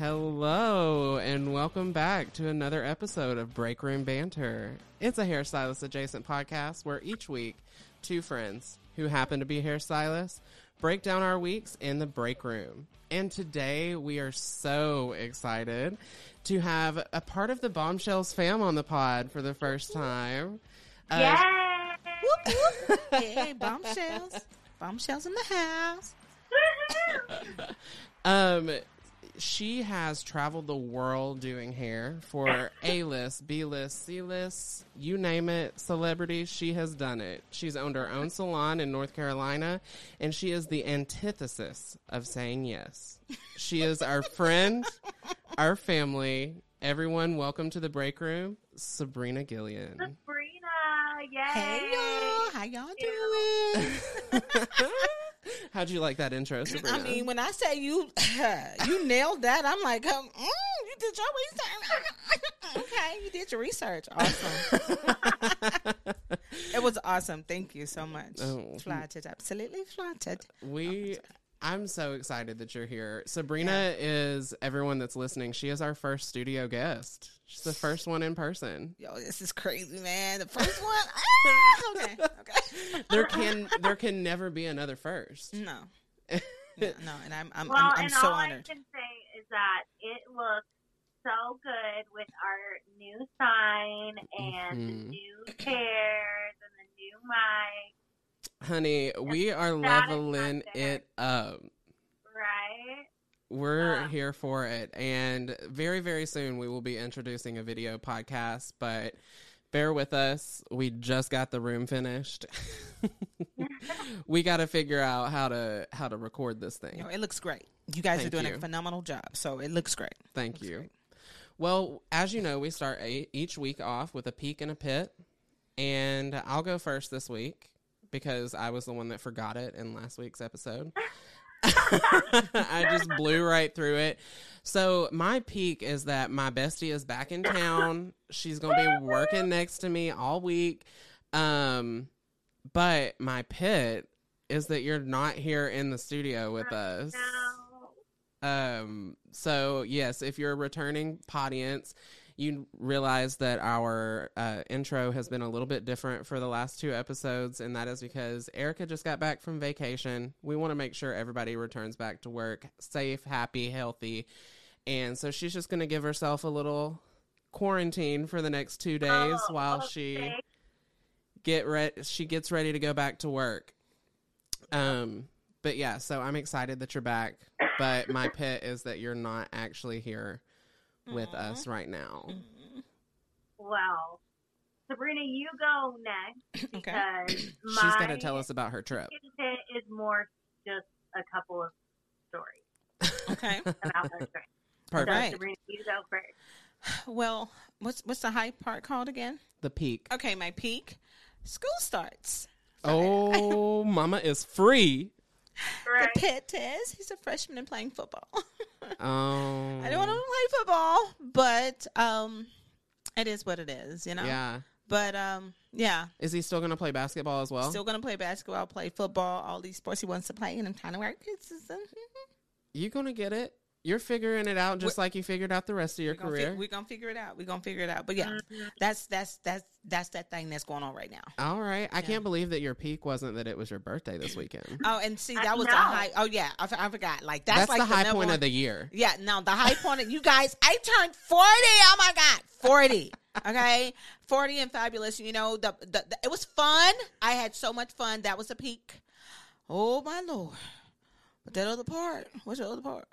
Hello, and welcome back to another episode of Break Room Banter. It's a hairstylist adjacent podcast where each week, two friends who happen to be hairstylists break down our weeks in the break room. And today we are so excited to have a part of the Bombshells fam on the pod for the first time. Uh, Yay! hey, bombshells. Bombshells in the house. Um, she has traveled the world doing hair for A list, B list, C list, you name it, celebrities. She has done it. She's owned her own salon in North Carolina, and she is the antithesis of saying yes. She is our friend, our family. Everyone, welcome to the break room, Sabrina Gilleylen. Sabrina, yay! Hey, y'all. How y'all doing? How'd you like that intro, Sabrina? I mean, when I say you, you nailed that. I'm like, um, mm, you did your research. okay, you did your research. Awesome. it was awesome. Thank you so much. Oh. Flattered, absolutely flattered. We I'm so excited that you're here. Sabrina is everyone that's listening. She is our first studio guest. She's the first one in person. Yo, this is crazy, man. The first one. Ah, okay, okay. There can there can never be another first. No, no, no, and I'm, I'm, Well, I'm, I'm and so all honored. I can say is that it looks so good with our new sign and Mhm. the new chairs and the new mic, Honey, we are leveling it up. right? We're Ah. here for it. And very, very soon we will be introducing a video podcast, but bear with us. We just got the room finished. we got to figure out how to how to record this thing. You know, it looks great. You guys Thank are doing you. a phenomenal job. So it looks great. Thank Looks you. great. Well, as you know, we start a- each week off with a peak and a pit. And I'll go first this week because I was the one that forgot it in last week's episode. I just blew right through it. So, my peak is that my bestie is back in town. She's going to be working next to me all week. Um, but my pit is that you're not here in the studio with us. Um, so yes, if you're a returning audience, you realize that our uh, intro has been a little bit different for the last two episodes, and that is because Erica just got back from vacation. We want to make sure everybody returns back to work safe, happy, healthy, and so she's just going to give herself a little quarantine for the next two days Oh, while she get re- she gets ready to go back to work. Um, but yeah, so I'm excited that you're back. But my pit is that you're not actually here with Aw. us right now. Mm-hmm. Well, Sabrina, you go next Okay. because She's going to tell us about her trip. pit is more just a couple of stories Okay. about her trip. Perfect. Right. Sabrina, you go first. Well, what's what's the high part called again? The peak. Okay, my peak. School starts. Oh, mama is free. Right. The pit is he's a freshman and playing football. Oh, I don't want to play football, but um, it is what it is, you know. Yeah. But um, yeah, Is he still going to play basketball as well? still gonna play basketball, play football, all these sports he wants to play, and I'm trying to work. It's just, you going to get it. You're figuring it out just like you figured out the rest of your we're career. fi- we're gonna figure it out. We're gonna figure it out. But yeah, Mhm. that's that's that's that's that thing that's going on right now. All right. I Yeah. can't believe that your peak wasn't that it was your birthday this weekend. Oh, and see, I that was the know. high. Oh yeah, I, f- I forgot. Like that's, That's, like the high number point one- of the year. Yeah, no, the high point. Of, you guys, I turned forty. Oh my god, forty. Okay, forty and fabulous. You know, the, the, the it was fun. I had so much fun. That was the peak. Oh my lord! But that other part, what's the other part?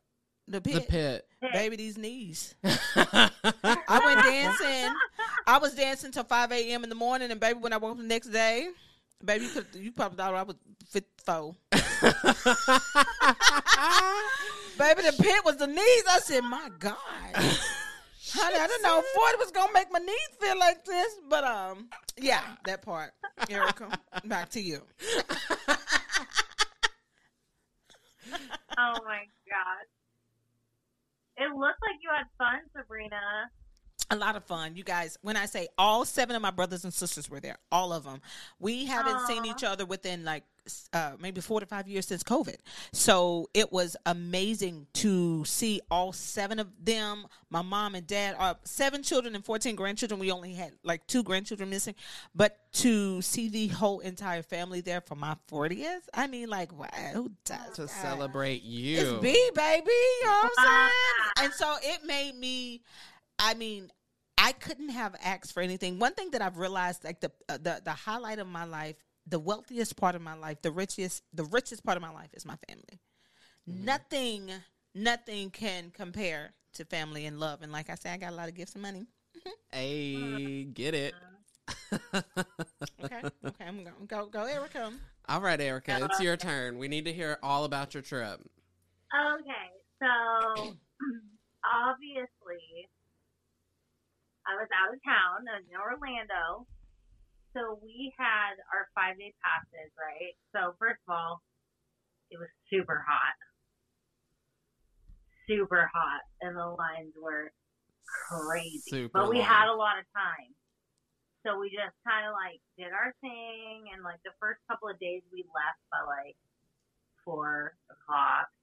The pit, The pit. baby. These knees. I went dancing. I was dancing till five a.m. in the morning, and baby, when I woke up the next day, baby, you could you probably thought I was fit four. Baby, the pit was the knees. I said, my God. Honey, I didn't know 40 was gonna make my knees feel like this, but um, yeah, that part. Erica, back to you. Oh my god. It looked like you had fun, Sabrina. a lot of fun. You guys, when I say all seven of my brothers and sisters were there, all of them. We haven't seen each other within like uh, maybe four to five years since COVID. So it was amazing to see all seven of them. My mom and dad are seven children and 14 grandchildren. We only had like two grandchildren missing. But to see the whole entire family there for my 40th, I mean, like, wow, who does To that? celebrate you. It's B, baby. You know what I'm saying? and so it made me. I mean, I couldn't have asked for anything. One thing that I've realized, like the uh, the the highlight of my life, the wealthiest part of my life, the richest the richest part of my life is my family. Mm-hmm. Nothing, nothing can compare to family and love. And like I said, I got a lot of gifts and money. Hey, get it. Okay, okay, I'm going go go Erica. All right, Erica, it's your turn. We need to hear all about your trip. Okay, so obviously, I was out of town I was in Orlando, so we had our five day passes, right? So first of all, it was super hot, super hot, and the lines were crazy. Super but we long. had a lot of time. So we just kind of like did our thing, and like the first couple of days we left by like four o'clock,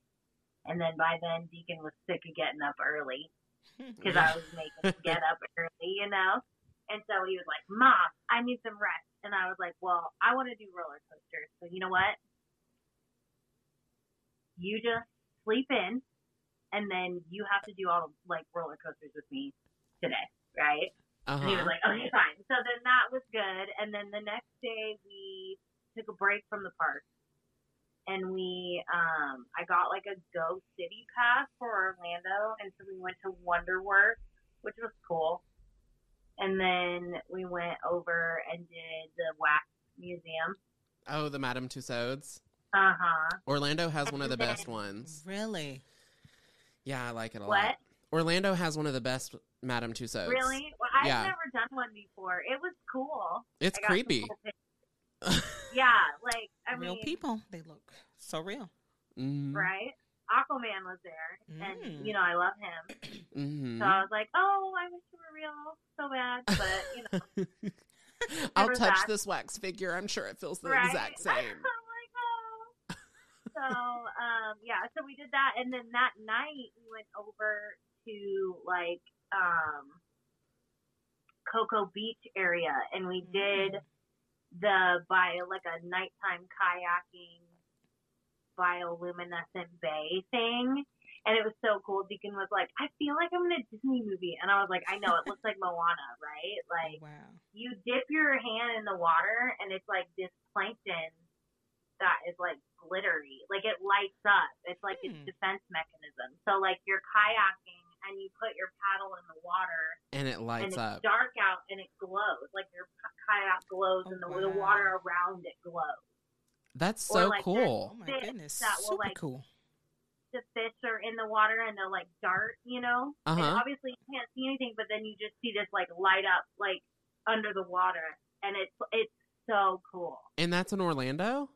and then by then Deacon was sick of getting up early because I was making him get up early, you know. And so he was like, "Mom, I need some rest," and I was like, "Well, I want to do roller coasters, so you know what? You just sleep in, and then you have to do all like roller coasters with me today, right?" And he was Uh-huh. like, okay, fine. So then that was good. And then the next day we took a break from the park. And we, um, I got like a Go City pass for Orlando. And so we went to Wonderwork, which was cool. And then we went over and did the Wax Museum. Oh, the Madame Tussauds. Uh huh. Orlando has one of the best ones. Really? Yeah, I like it a lot. Orlando has one of the best Madame Tussauds. Really? Well, I've Yeah. never done one before. It was cool. It's I got some creepy. cool yeah, like I real mean, people. They look so real. Mhm. right? Aquaman was there, Mm. and you know I love him. Mhm. So I was like, oh, I wish you were real so bad, but you know, I'll touch that. this wax figure. I'm sure it feels the right? exact I'm same. like, oh. So um, yeah, so we did that, and then that night we went over to like um, Cocoa Beach area, and we did the by like a nighttime kayaking bioluminescent bay thing. And it was so cool. Deacon was like, I feel like I'm in a Disney movie. And I was like, I know, it looks like Moana, right? Like, wow. you dip your hand in the water and it's like this plankton that is like glittery. Like it lights up. It's like its Hmm. defense mechanism. So like you're kayaking and you put your paddle in the water And it and lights it's up. dark out and it glows. Like your kayak glows Oh, and the, the water around it glows. That's or so like cool. Oh my goodness. that will, like, cool. The fish are in the water and they'll like dart, you know? Uh-huh. obviously you can't see anything, but then you just see this like light up like under the water and it's it's so cool. And that's in Orlando?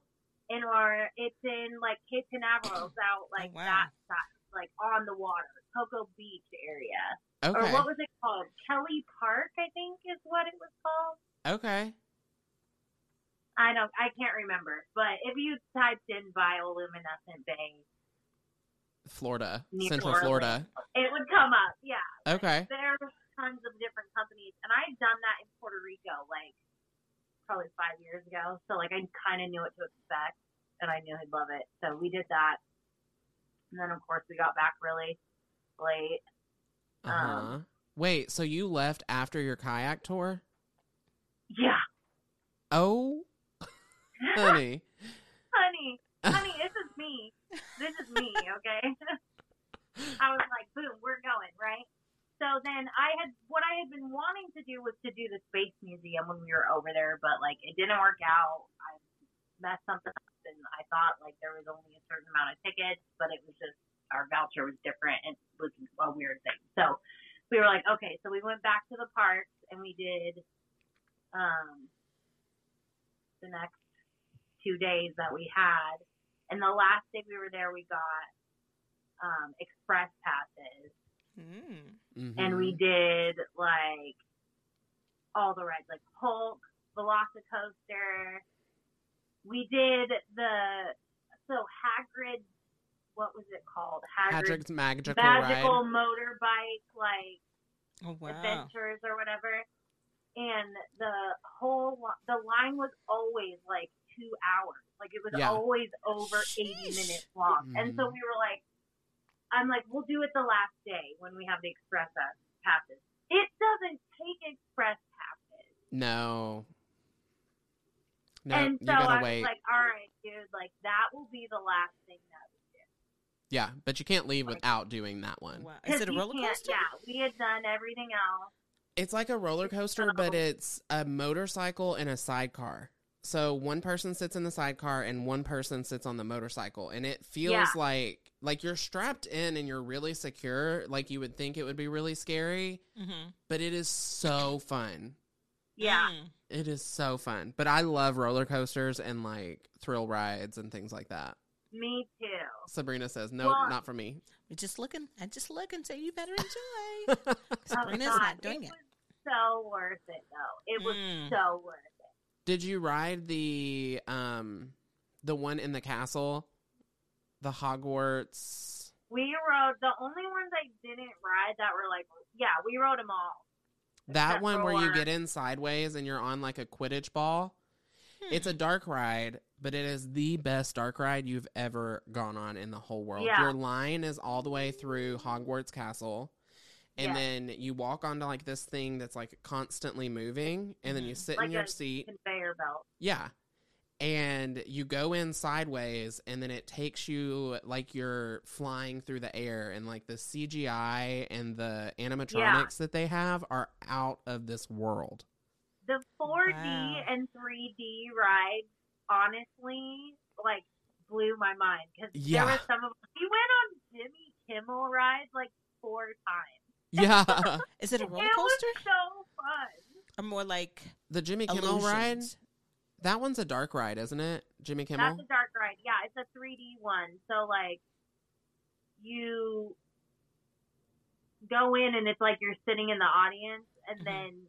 in or it's in like Cape Canaveral, out like wow. that side, like on the water, Cocoa Beach area, Okay. or what was it called? Kelly Park, I think is what it was called. Okay. I don't, I can't remember, but if you typed in bioluminescent bay, Florida. New Central Orleans. Florida. it would come up. Yeah, Okay. there's tons of different companies, and I've done that in Puerto Rico, like probably five years ago. So like I kind of knew what to expect, and I knew he'd love it. So we did that, and then of course we got back really late. Uh huh. Wait, so you left after your kayak tour? Yeah, Oh, honey. honey, honey, this is me. This is me. Okay. I was like, boom, we're going right. So then I had what I had been wanting to do was to do the space museum when we were over there, but like it didn't work out. I messed something up, and I thought like there was only a certain amount of tickets, but it was just our voucher was different. and It was a weird thing. So we were like, okay, so we went back to the parks and we did um the next two days that we had, and the last day we were there, we got um express passes Mm. Mhm. and we did like all the rides, like Hulk, Velocicoaster. We did the so Hagrid. What was it called? Hagrid's Hagrid's magical, magical ride. motorbike, like Oh wow. adventures or whatever. And the whole the line was always like two hours. Like it was Yeah. always over eighty Sheesh. minutes long. And so Mhm. we were like, I'm like, we'll do it the last day when we have the express pass- passes. It doesn't take express passes. No. No, and you so gotta I was wait. like, all right, dude, like that will be the last thing that we do. yeah, but you can't leave without doing that one. Wow. Is 'Cause it a roller coaster? Yeah, we had done everything else. It's like a roller coaster, but it's a motorcycle and a sidecar. So one person sits in the sidecar and one person sits on the motorcycle, and it feels Yeah. like like you're strapped in and you're really secure. Like you would think it would be really scary, Mm-hmm. but it is so fun. Yeah. It is so fun. But I love roller coasters and like thrill rides and things like that. Me too. Sabrina says, "No, Well- not for me." We're just looking. I just look and say you better enjoy. Sabrina's oh, not doing it. was so worth it though. It was Mm. so worth it. Did you ride the um the one in the castle, the Hogwarts? We rode the only ones I didn't ride that were like yeah, we rode them all. That Except one where you get in sideways and you're on like a Quidditch ball. It's Hmm. a dark ride, but it is the best dark ride you've ever gone on in the whole world. Yeah. Your line is all the way through Hogwarts Castle. And Yeah. then you walk onto like this thing that's like constantly moving, and then you Mhm. sit Like in your a seat. Conveyor belt. Yeah. And you go in sideways, and then it takes you like you're flying through the air, and like the CGI and the animatronics that they have are out of this world. The 4D Wow. and 3D rides, honestly, like blew my mind because Yeah. there were some of we went on Jimmy Kimmel rides like four times. Yeah. Is it a roller coaster? it coaster was so fun. or more like the Jimmy Kimmel ride, that one's a dark ride, isn't it? Jimmy Kimmel? That's a dark ride. Yeah, it's a 3D one. So like you go in and it's like you're sitting in the audience and Mhm. then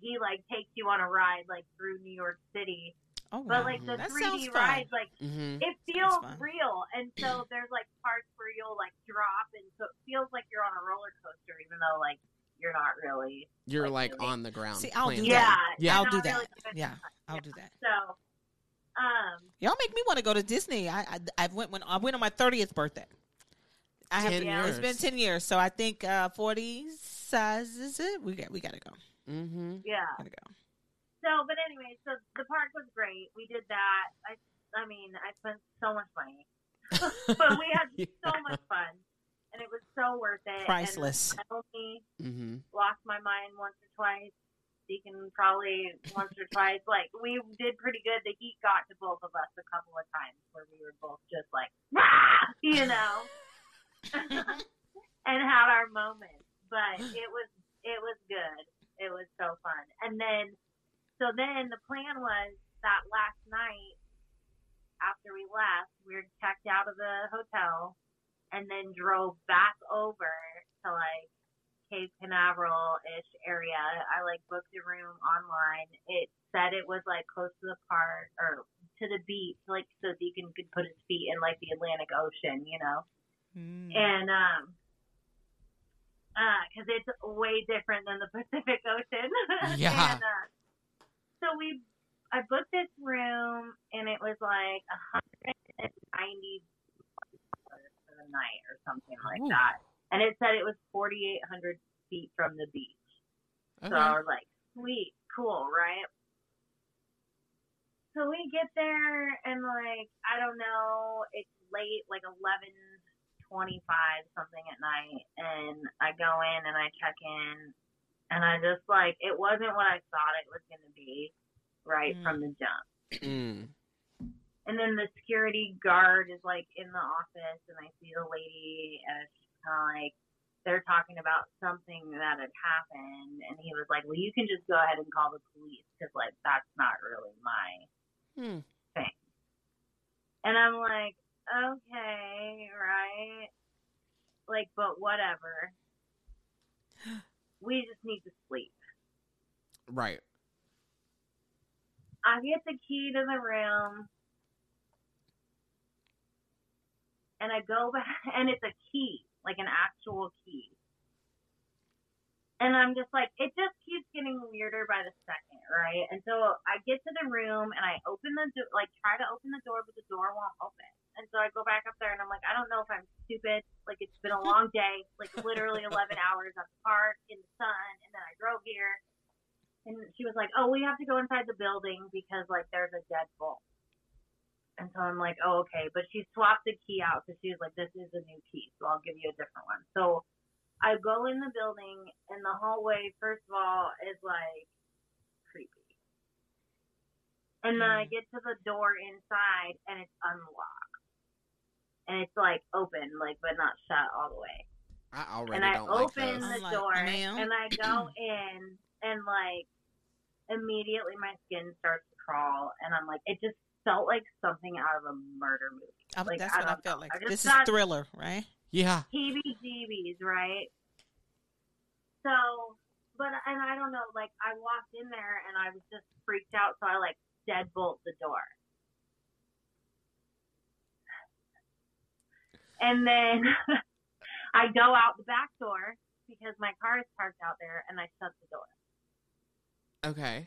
he like takes you on a ride like through New York City. Oh, But like the that 3D fun. rides like hmm it feels real and so there's like parts where you'll like drop and so it feels like you're on a roller coaster even though like you're not really. You're Like, like on the ground. See, I'll do planted. Yeah, that. Yeah. I'll do that. really good. Yeah, I'll do that. So, um, Y'all make me want to go to Disney. I I, I went when I went on my thirtieth birthday. I have 10 to, It's been ten years, so I think uh, forty size is it. We got we got to go. Mm-hmm. yeah. Gotta go. So, but anyway, so the park was great. We did that. I, I mean, I spent so much money, but we had so much fun, and it was so worth it. Priceless. And I only Mm-hmm. lost my mind once or twice. Deacon probably once or twice. Like we did pretty good. The heat got to both of us a couple of times where we were both just like, Rah! you know, and had our moments. But it was it was good. It was so fun. And then, so then the plan was that last night after we left, we were checked out of the hotel and then drove back over to like Cape Canaveral ish area. I like booked a room online. It said it was like close to the park or to the beach, like so Deacon could put his feet in like the Atlantic Ocean, you know. Mm. And um because it's way different than the Pacific Ocean. Yeah. and, uh, so we, I booked this room, and it was like a hundred and ninety dollars for the night or something like Ooh. that. And it said it was forty eight hundred feet from the beach. Okay. So I was like, sweet, cool, right? So we get there and like I don't know, it's late, like eleven twenty five something at night, and I go in and I check in, and I just like it wasn't what I thought it was gonna be, right Mm. from the jump. Mm. And then the security guard is like in the office, and I see the lady, and it's just kind of like they're talking about something that had happened, and he was like, "Well, you can just go ahead and call the police because like that's not really my Hmm. thing." And I'm like, "Okay, right." Like, but whatever. We just need to sleep. Right. I get the key to the room, and I go back, and it's a key, like an actual key. And I'm just like, it just keeps getting weirder by the second, right? And so I get to the room and I open the door, like try to open the door, but the door won't open. And so I go back up there and I'm like, I don't know if I'm stupid. Like it's been a long day, like literally 11 hours on the park in the sun, and then I drove here. And she was like, "Oh, we have to go inside the building because like there's a deadbolt." And so I'm like, "Oh, okay." But she swapped the key out, because she was like, "This is a new key, so I'll give you a different one." So I go in the building, and the hallway, first of all, is like creepy. And then I mm. get to the door inside, and it's unlocked, and it's like open, like but not shut all the way I already and I don't like open those. the I'm like, door ma'am? and I go in and like immediately my skin starts to crawl and I'm like it just felt like something out of a murder movie. I, Like, that's I what I felt know. like. I This is thriller, right? Yeah. heebie-jeebies, right? So, but and I don't know, like I walked in there and I was just freaked out, so I like deadbolt the door. And then I go out the back door because my car is parked out there, and I shut the door. Okay.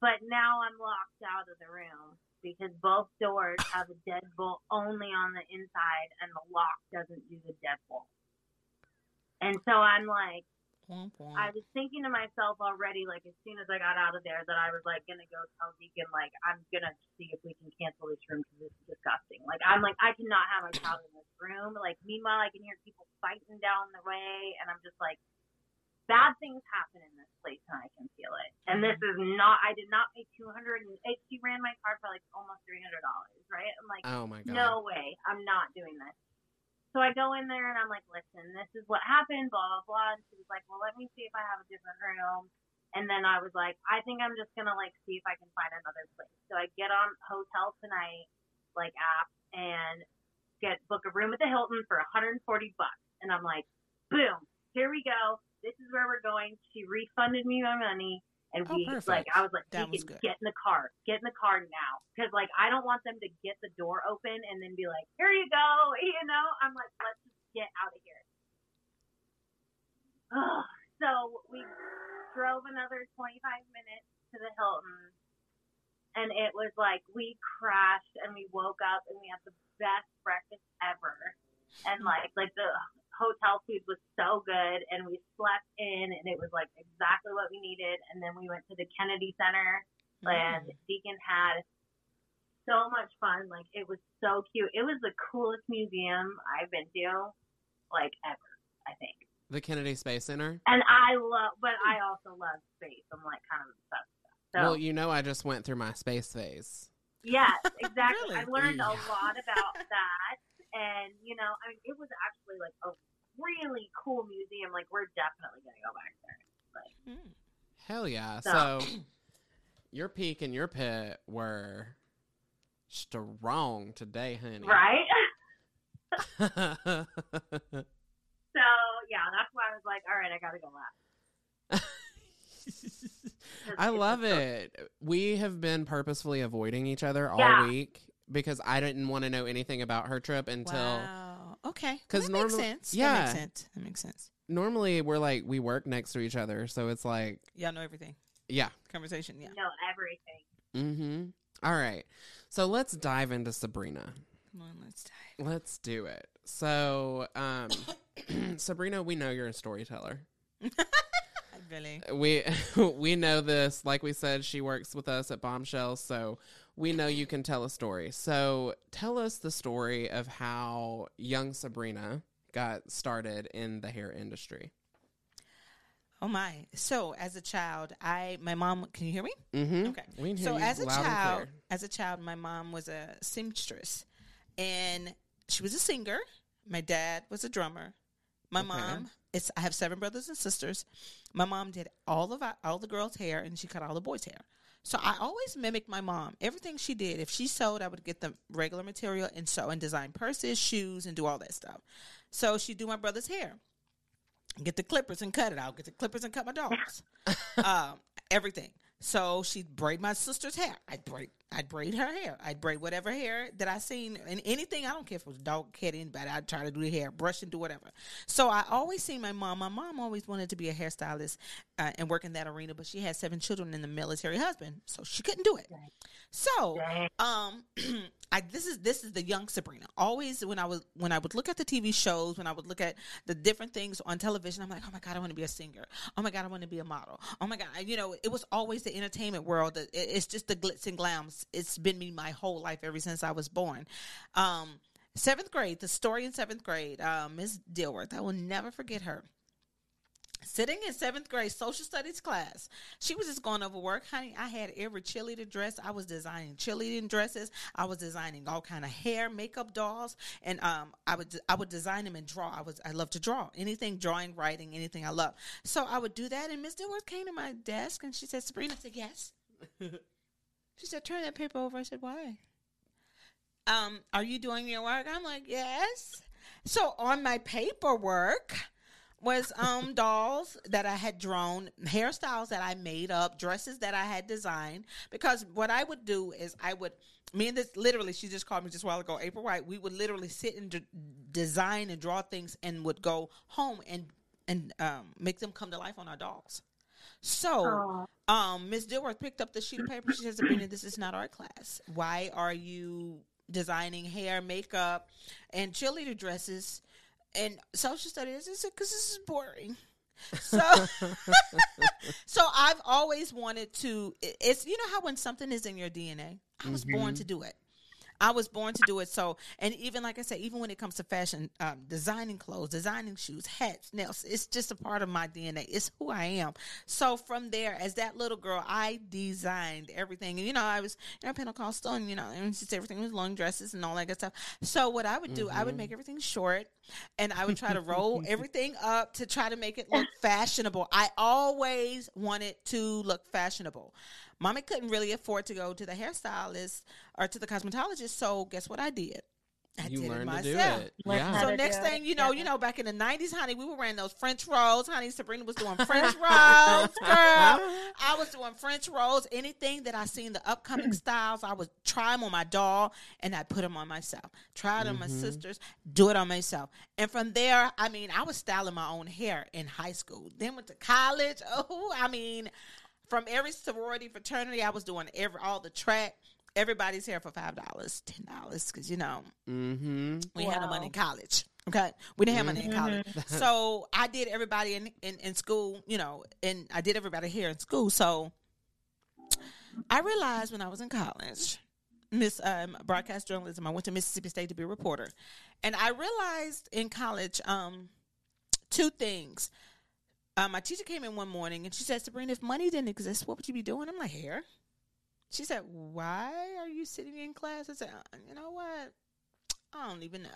But now I'm locked out of the room because both doors have a deadbolt only on the inside, and the lock doesn't do the deadbolt. And so I'm like. I was thinking to myself already, like as soon as I got out of there, that I was like gonna go tell Deacon, like I'm gonna see if we can cancel this room because this is disgusting. Like I'm like I cannot have my child in this room. Like meanwhile, I can hear people fighting down the way, and I'm just like, bad things happen in this place, and I can feel it. And this mm-hmm. is not. I did not pay two hundred and it, she ran my card for like almost three hundred dollars, right? I'm like, Oh my god. no way, I'm not doing this. So I go in there and I'm like, listen, this is what happened, blah, blah, blah. And she was like, well, let me see if I have a different room. And then I was like, I think I'm just going to like see if I can find another place. So I get on Hotel Tonight, like app, and get book a room at the Hilton for 140 bucks. And I'm like, boom, here we go. This is where we're going. She refunded me my money. And Oh, we perfect. like, I was like, That was good. get in the car, get in the car now, because like I don't want them to get the door open and then be like, here you go, you know. I'm like, let's just get out of here. Ugh. so we drove another 25 minutes to the Hilton, and it was like we crashed and we woke up and we had the best breakfast ever, and hmm. like like the hotel food was so good and we slept in and it was like exactly what we needed. And then we went to the Kennedy Center mm. and Deacon had so much fun. Like it was so cute. It was the coolest museum I've been to like ever I think. The Kennedy Space Center. and I love but I also love space. I'm like kind of obsessed with that. So Well, you know, I just went through my space phase. Yes, exactly. Really? I learned a lot about that, and you know, I mean, it was actually like a really cool museum. Like, we're definitely gonna go back there. Like, Hmm. Hell yeah. So- So, your peak and your pit were strong today, honey. right? so yeah, that's why I was like, all right, I gotta go laugh. 'Cause I love it. We have been purposefully avoiding each other all Yeah. week because I didn't want to know anything about her trip until wow. Okay. 'Cause that makes normal- sense. That yeah. makes sense. That makes sense. normally we're like we work next to each other, so it's like Y'all know everything. yeah. Conversation. Yeah. know everything. Mm-hmm. All right. So let's dive into Sabrina. Come on, let's dive. Let's do it. So, um, Sabrina, we know you're a storyteller. Really. We we know this. Like we said, she works with us at Bombshell, so we know you can tell a story. So tell us the story of how young Sabrina got started in the hair industry. Oh my. So as a child, I my mom. Can you hear me? Mm-hmm. Okay. We can hear so as a child, as a child, my mom was a seamstress, and she was a singer. My dad was a drummer. My Okay. mom, it's I have seven brothers and sisters. My mom did all of our, all the girls' hair, and she cut all the boys' hair. So I always mimicked my mom. Everything she did, if she sewed, I would get the regular material and sew and design purses, shoes, and do all that stuff. So she'd do my brother's hair. get the clippers and cut it out. Get the clippers and cut my dogs. um, everything. So she'd braid my sister's hair. I'd braid I'd braid her hair. I'd braid whatever hair that I seen and anything. I don't care if it was dog, cat, anybody. I'd try to do the hair, brush and do whatever. So I always seen my mom. My mom always wanted to be a hairstylist uh, and work in that arena, but she had seven children and a military husband, so she couldn't do it. So, um, I this is this is the young Sabrina. Always when I was when I would look at the TV shows, when I would look at the different things on television, I'm like, oh my god, I want to be a singer. Oh my god, I want to be a model. Oh my god, you know, it was always the entertainment world. It's just the glitz and glams. It's been me my whole life ever since I was born. Um, seventh grade, the story in seventh grade, uh, Miss Dilworth. I will never forget her sitting in seventh grade social studies class. She was just going over work, honey. I had every cheerleader dress. I was designing cheerleading dresses. I was designing all kind of hair, makeup dolls, and um, I would I would design them and draw. I was I love to draw anything, drawing, writing, anything I love. So I would do that. And Miss Dilworth came to my desk and she said, "Sabrina," I said, "Yes." she said, "Turn that paper over." I said, "Why?" Um, are you doing your work? I'm like, "Yes." So on my paperwork was um dolls that I had drawn, hairstyles that I made up, dresses that I had designed. Because what I would do is I would me and this literally she just called me just a while ago, April White. We would literally sit and d- design and draw things and would go home and and um, make them come to life on our dolls. So, um, Miss Dilworth picked up the sheet of paper. She says, "Sabrina, this is not our class. Why are you designing hair, makeup, and cheerleader dresses?" and social studies is because this is boring. So, so I've always wanted to. It's you know how when something is in your DNA, I was mm-hmm. born to do it. I was born to do it. So, and even like I said, even when it comes to fashion, um, designing clothes, designing shoes, hats, nails, it's just a part of my DNA. It's who I am. So from there, as that little girl, I designed everything. And, you know, I was, you know, Pentecostal and, you know, and just everything was long dresses and all that good stuff. So what I would do, mm-hmm. I would mm-hmm. make everything short and I would try to roll everything up to try to make it look fashionable. I always wanted to look fashionable. Mommy couldn't really afford to go to the hairstylist or to the cosmetologist, so guess what I did? I you did learned it myself. to do it. Yeah. So next thing you know, you know, back in the nineties, honey, we were wearing those French rolls. Honey, Sabrina was doing French rolls, girl. I was doing French rolls. Anything that I seen the upcoming styles, I would try them on my doll and I put them on myself. Try it on mm-hmm. my sisters, do it on myself. And from there, I mean, I was styling my own hair in high school. Then went to college. Oh, I mean, from every sorority fraternity, I was doing every all the track. Everybody's here for five dollars, ten dollars, because you know mm-hmm. we wow. had no money in college. Okay, we didn't have money in mm-hmm. college, so I did everybody in, in in school. You know, and I did everybody here in school. So I realized when I was in college, Miss um, broadcast journalism, I went to Mississippi State to be a reporter, and I realized in college um, two things. Uh, my teacher came in one morning and she said, Sabrina, if money didn't exist, what would you be doing? I'm like, hair. She said, Why are you sitting in class? I said, uh, You know what? I don't even know.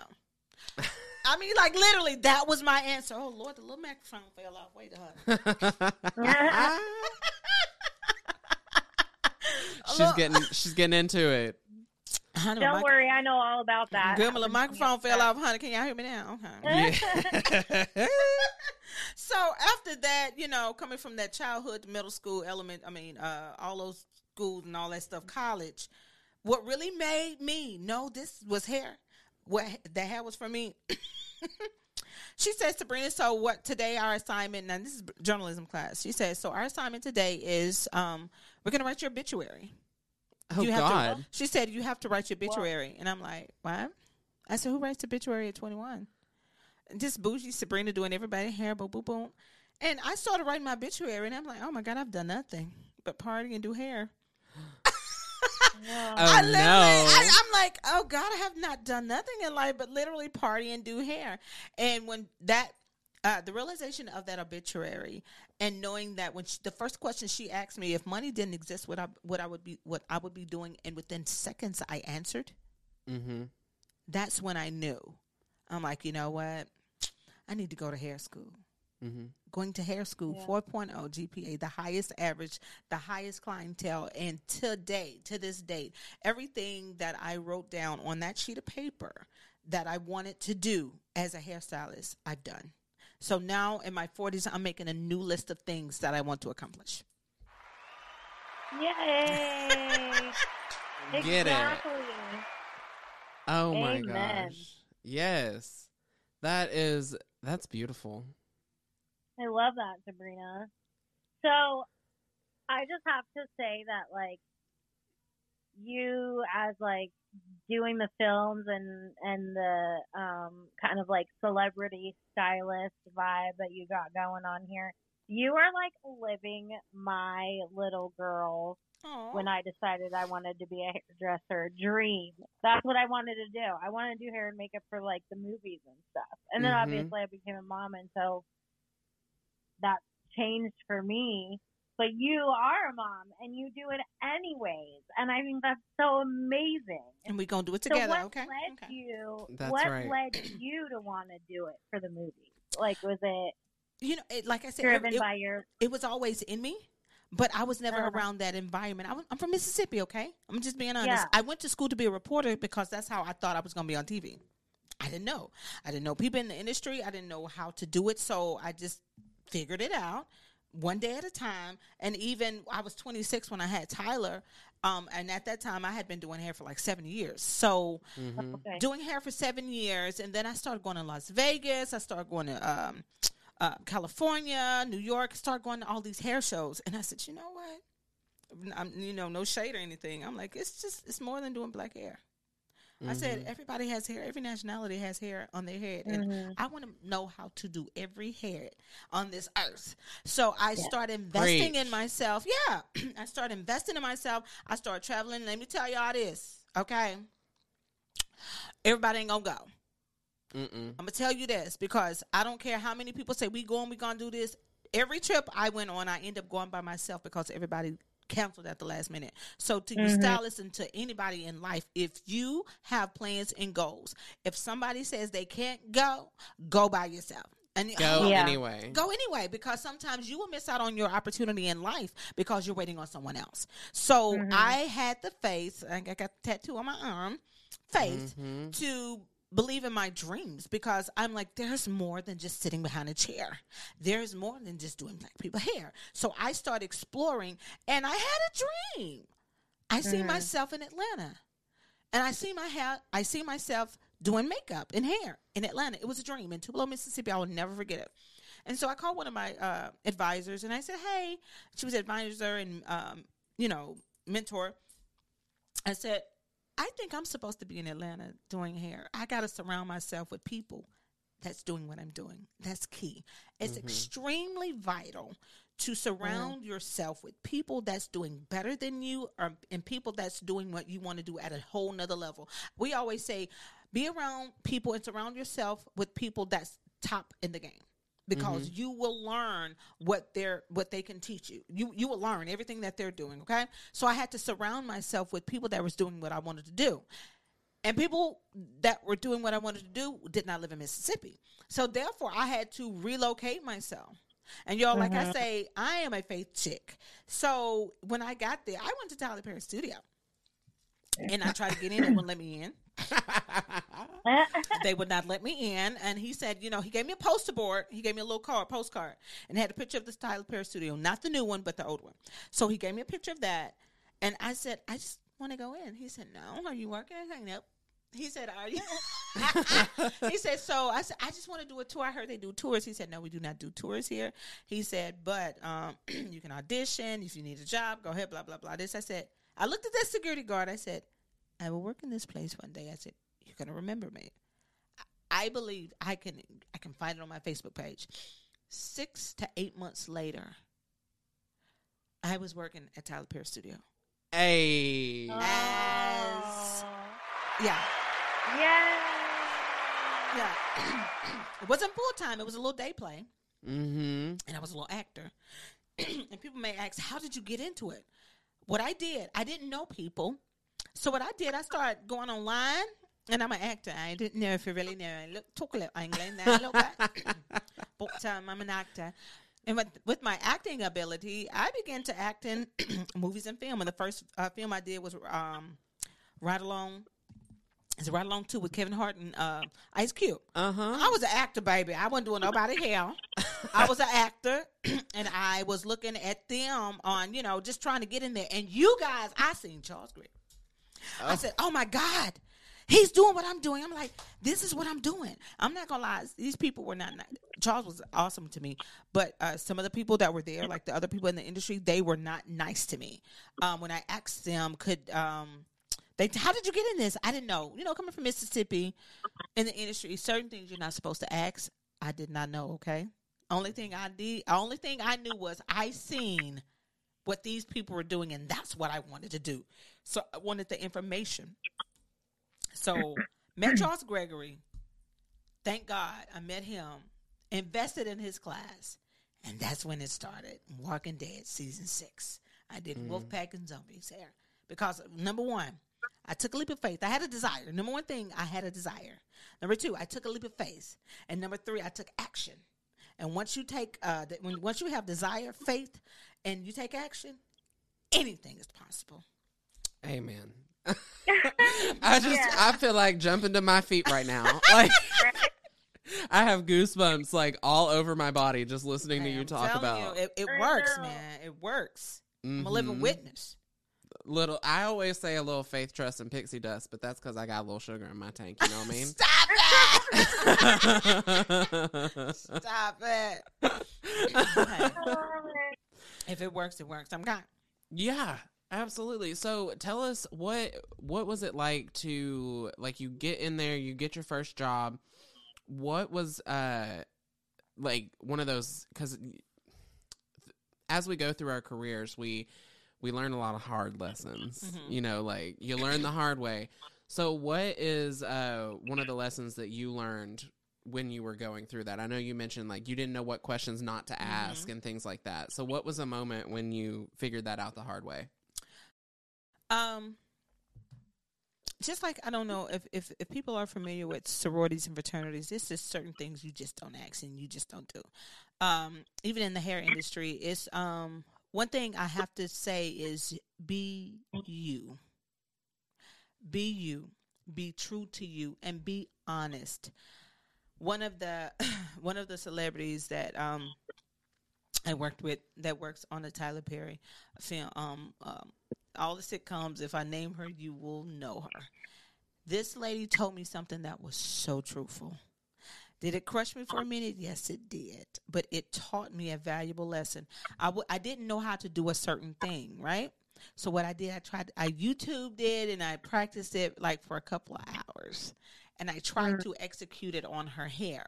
I mean, like literally, that was my answer. Oh Lord, the little microphone fell off. Wait a minute. she's getting she's getting into it. Honey, Don't worry, I know all about that. My microphone fell off, honey. Can y'all hear me now? Okay. Yeah. so after that, you know, coming from that childhood, middle school, element, I mean, uh, all those schools and all that stuff, college. What really made me know this was hair. What the hair was for me. she says, Sabrina, so what today our assignment, and this is journalism class. She says, so our assignment today is um, we're going to write your obituary. Oh you God! To, she said you have to write your obituary, and I'm like, what? I said, who writes obituary at 21? Just bougie Sabrina doing everybody hair, boom, boom, boom. And I started writing my obituary, and I'm like, oh my God, I've done nothing but party and do hair. oh, I literally, no. I, am like, oh God, I have not done nothing in life but literally party and do hair. And when that, uh, the realization of that obituary and knowing that when she, the first question she asked me if money didn't exist what I what I would be what I would be doing and within seconds I answered mm-hmm. that's when I knew I'm like you know what I need to go to hair school mm-hmm. going to hair school yeah. 4.0 GPA the highest average the highest clientele and today to this date everything that I wrote down on that sheet of paper that I wanted to do as a hairstylist I've done So now in my 40s, I'm making a new list of things that I want to accomplish. Yay! Get it. exactly. Oh my gosh. Yes. That is that's beautiful. I love that, Sabrina. So I just have to say that like you as like doing the films and and the um kind of like celebrity stylist vibe that you got going on here, you are like living my little girl Aw. when I decided I wanted to be a hairdresser dream. That's what I wanted to do. I wanted to do hair and makeup for like the movies and stuff. And then Mhm. obviously I became a mom and so that changed for me. But you are a mom and you do it anyways. And I think that's so amazing. and we're going to do it So together, what okay? led okay. you That's what right. led you to want to do it for the movie? Like was it You know, it, like I said, driven it, it, by your it was always in me, but I was never Uh-huh. around that environment. I was, I'm from Mississippi, okay? I'm just being honest. Yeah. I went to school to be a reporter because that's how I thought I was going to be on TV. I didn't know. I didn't know people in the industry. I didn't know how to do it, so I just figured it out one day at a time. And even I was 26 when I had Tyler, um, and at that time I had been doing hair for like seven years. So Mhm. okay. doing hair for seven years, and then I started going to Las Vegas. I started going to um, uh, California, New York. Started going to all these hair shows, and I said, you know what? I'm, you know, no shade or anything. I'm like, it's just, it's more than doing black hair. I said, Mhm. everybody has hair. Every nationality has hair on their head, and Mhm. I want to know how to do every hair on this earth. So I Yeah. started investing Preach. in myself. Yeah, I start investing in myself. I start traveling. Let me tell y'all this, okay? Everybody ain't gonna go. Mm-mm. I'm gonna tell you this because I don't care how many people say we going, we gonna do this. Every trip I went on, I end up going by myself because everybody canceled at the last minute. So to you Mhm. stylists and to anybody in life, if you have plans and goals, if somebody says they can't go, go by yourself. And Go Yeah. anyway. Go anyway because sometimes you will miss out on your opportunity in life because you're waiting on someone else. So Mhm. I had the faith, I got the tattoo on my arm, faith Mhm. to believe in my dreams because I'm like, there's more than just sitting behind a chair. There's more than just doing black people hair. So I started exploring and I had a dream. I see Mhm. myself in Atlanta. And I see my hair, I see myself doing makeup and hair in Atlanta. It was a dream in Tupelo, Mississippi. I will never forget it. And so I called one of my uh, advisors and I said, Hey, she was advisor and, um, you know, mentor. I said, I think I'm supposed to be in Atlanta doing hair. I got to surround myself with people that's doing what I'm doing. That's key. It's Mhm. extremely vital to surround yourself with people that's doing better than you or, and people that's doing what you want to do at a whole nother level. We always say, be around people and surround yourself with people that's top in the game because you will learn what they're what they can teach you. You you will learn everything that they're doing, okay? So I had to surround myself with people that was doing what I wanted to do. And people that were doing what I wanted to do did not live in Mississippi. So therefore I had to relocate myself. And y'all, like I Mhm. say, I am a faith chick. So when I got there, I went to Tyler Perry Studio. And I tried to get in, it wouldn't let me in they would not let me in. And he said, you know, he gave me a poster board. He gave me a little card, postcard, and had a picture of this Tyler Perry studio, not the new one, but the old one. So he gave me a picture of that. And I said, I just want to go in. He said, No, are you working? I said, Nope. He said, Are you? he said, So I said, I just want to do a tour. I heard they do tours. He said, No, we do not do tours here. He said, But um, you can audition. If you need a job, go ahead, blah, blah, blah. This, I said, I looked at that security guard. I said, I will work in this place one day. I said, You're going to remember me. I believe I can I can find it on my Facebook page. Six to eight months later, I was working at Tyler Perry Studio. Hey. As- Yeah, yeah. yeah. it wasn't full time. It was a little day play, Mm-hmm. and I was a little actor. and people may ask, "How did you get into it?" What I did, I didn't know people, so what I did, I started going online. And I'm an actor. I didn't know if you really know. I look, talk a little English there a little bit. but um, I'm an actor. And with, with my acting ability, I began to act in movies and film. And the first uh, film I did was um, Ride Along It's right along too with Kevin Hart and uh, Ice Cube. Uh huh. I was an actor, baby. I wasn't doing nobody hell. I was an actor, and I was looking at them on, you know, just trying to get in there. And you guys, I seen Charles Gregory. I said, "Oh my God, he's doing what I'm doing." I'm like, "This is what I'm doing." I'm not gonna lie; these people were not. not Charles was awesome to me, but uh, some of the people that were there, like the other people in the industry, they were not nice to me. Um, when I asked them, could um, they? How did you get in this? I didn't know. You know, coming from Mississippi, in the industry, certain things you're not supposed to ask. I did not know. Okay, only thing I did, only thing I knew was I seen what these people were doing, and that's what I wanted to do. So I wanted the information. So met Charles Gregory. Thank God I met him. Invested in his class, and that's when it started. Walking Dead season six. I did Wolfpack and Zombies there because number one, I took a leap of faith. I had a desire. Number one thing, I had a desire. Number two, I took a leap of faith, and number three, I took action. And once you take, uh, the, when once you have desire, faith, and you take action, anything is possible. Amen. I just I feel like jumping to my feet right now. Like I have goosebumps like all over my body just listening to you I'm talk about you, it, it works, man. It works. I'm a living Mhm. witness. little. I always say a little faith, trust, and pixie dust, but that's because I got a little sugar in my tank. You know what I mean? Stop it! Stop it. if it works, it works. I'm kind. Yeah, absolutely. So tell us what what was it like to like you get in there, you get your first job. What was uh like one of those cuz as we go through our careers, we we learn a lot of hard lessons. Mhm. You know, like you learn the hard way. So what is uh one of the lessons that you learned when you were going through that? I know you mentioned like you didn't know what questions not to ask and things like that. So what was a moment when you figured that out the hard way? Um, just like I don't know if if if people are familiar with sororities and fraternities, this is certain things you just don't ask and you just don't do. Um, even in the hair industry, it's um one thing I have to say is be you. Be you. Be true to you and be honest. One of the one of the celebrities that um I worked with that works on the Tyler Perry film um, um all the sitcoms, if I name her, you will know her. This lady told me something that was so truthful. Did it crush me for a minute? Yes, it did. But it taught me a valuable lesson. I w- I didn't know how to do a certain thing, right? So what I did, I tried, I YouTubed it and I practiced it like for a couple of hours. And I tried mm. to execute it on her hair.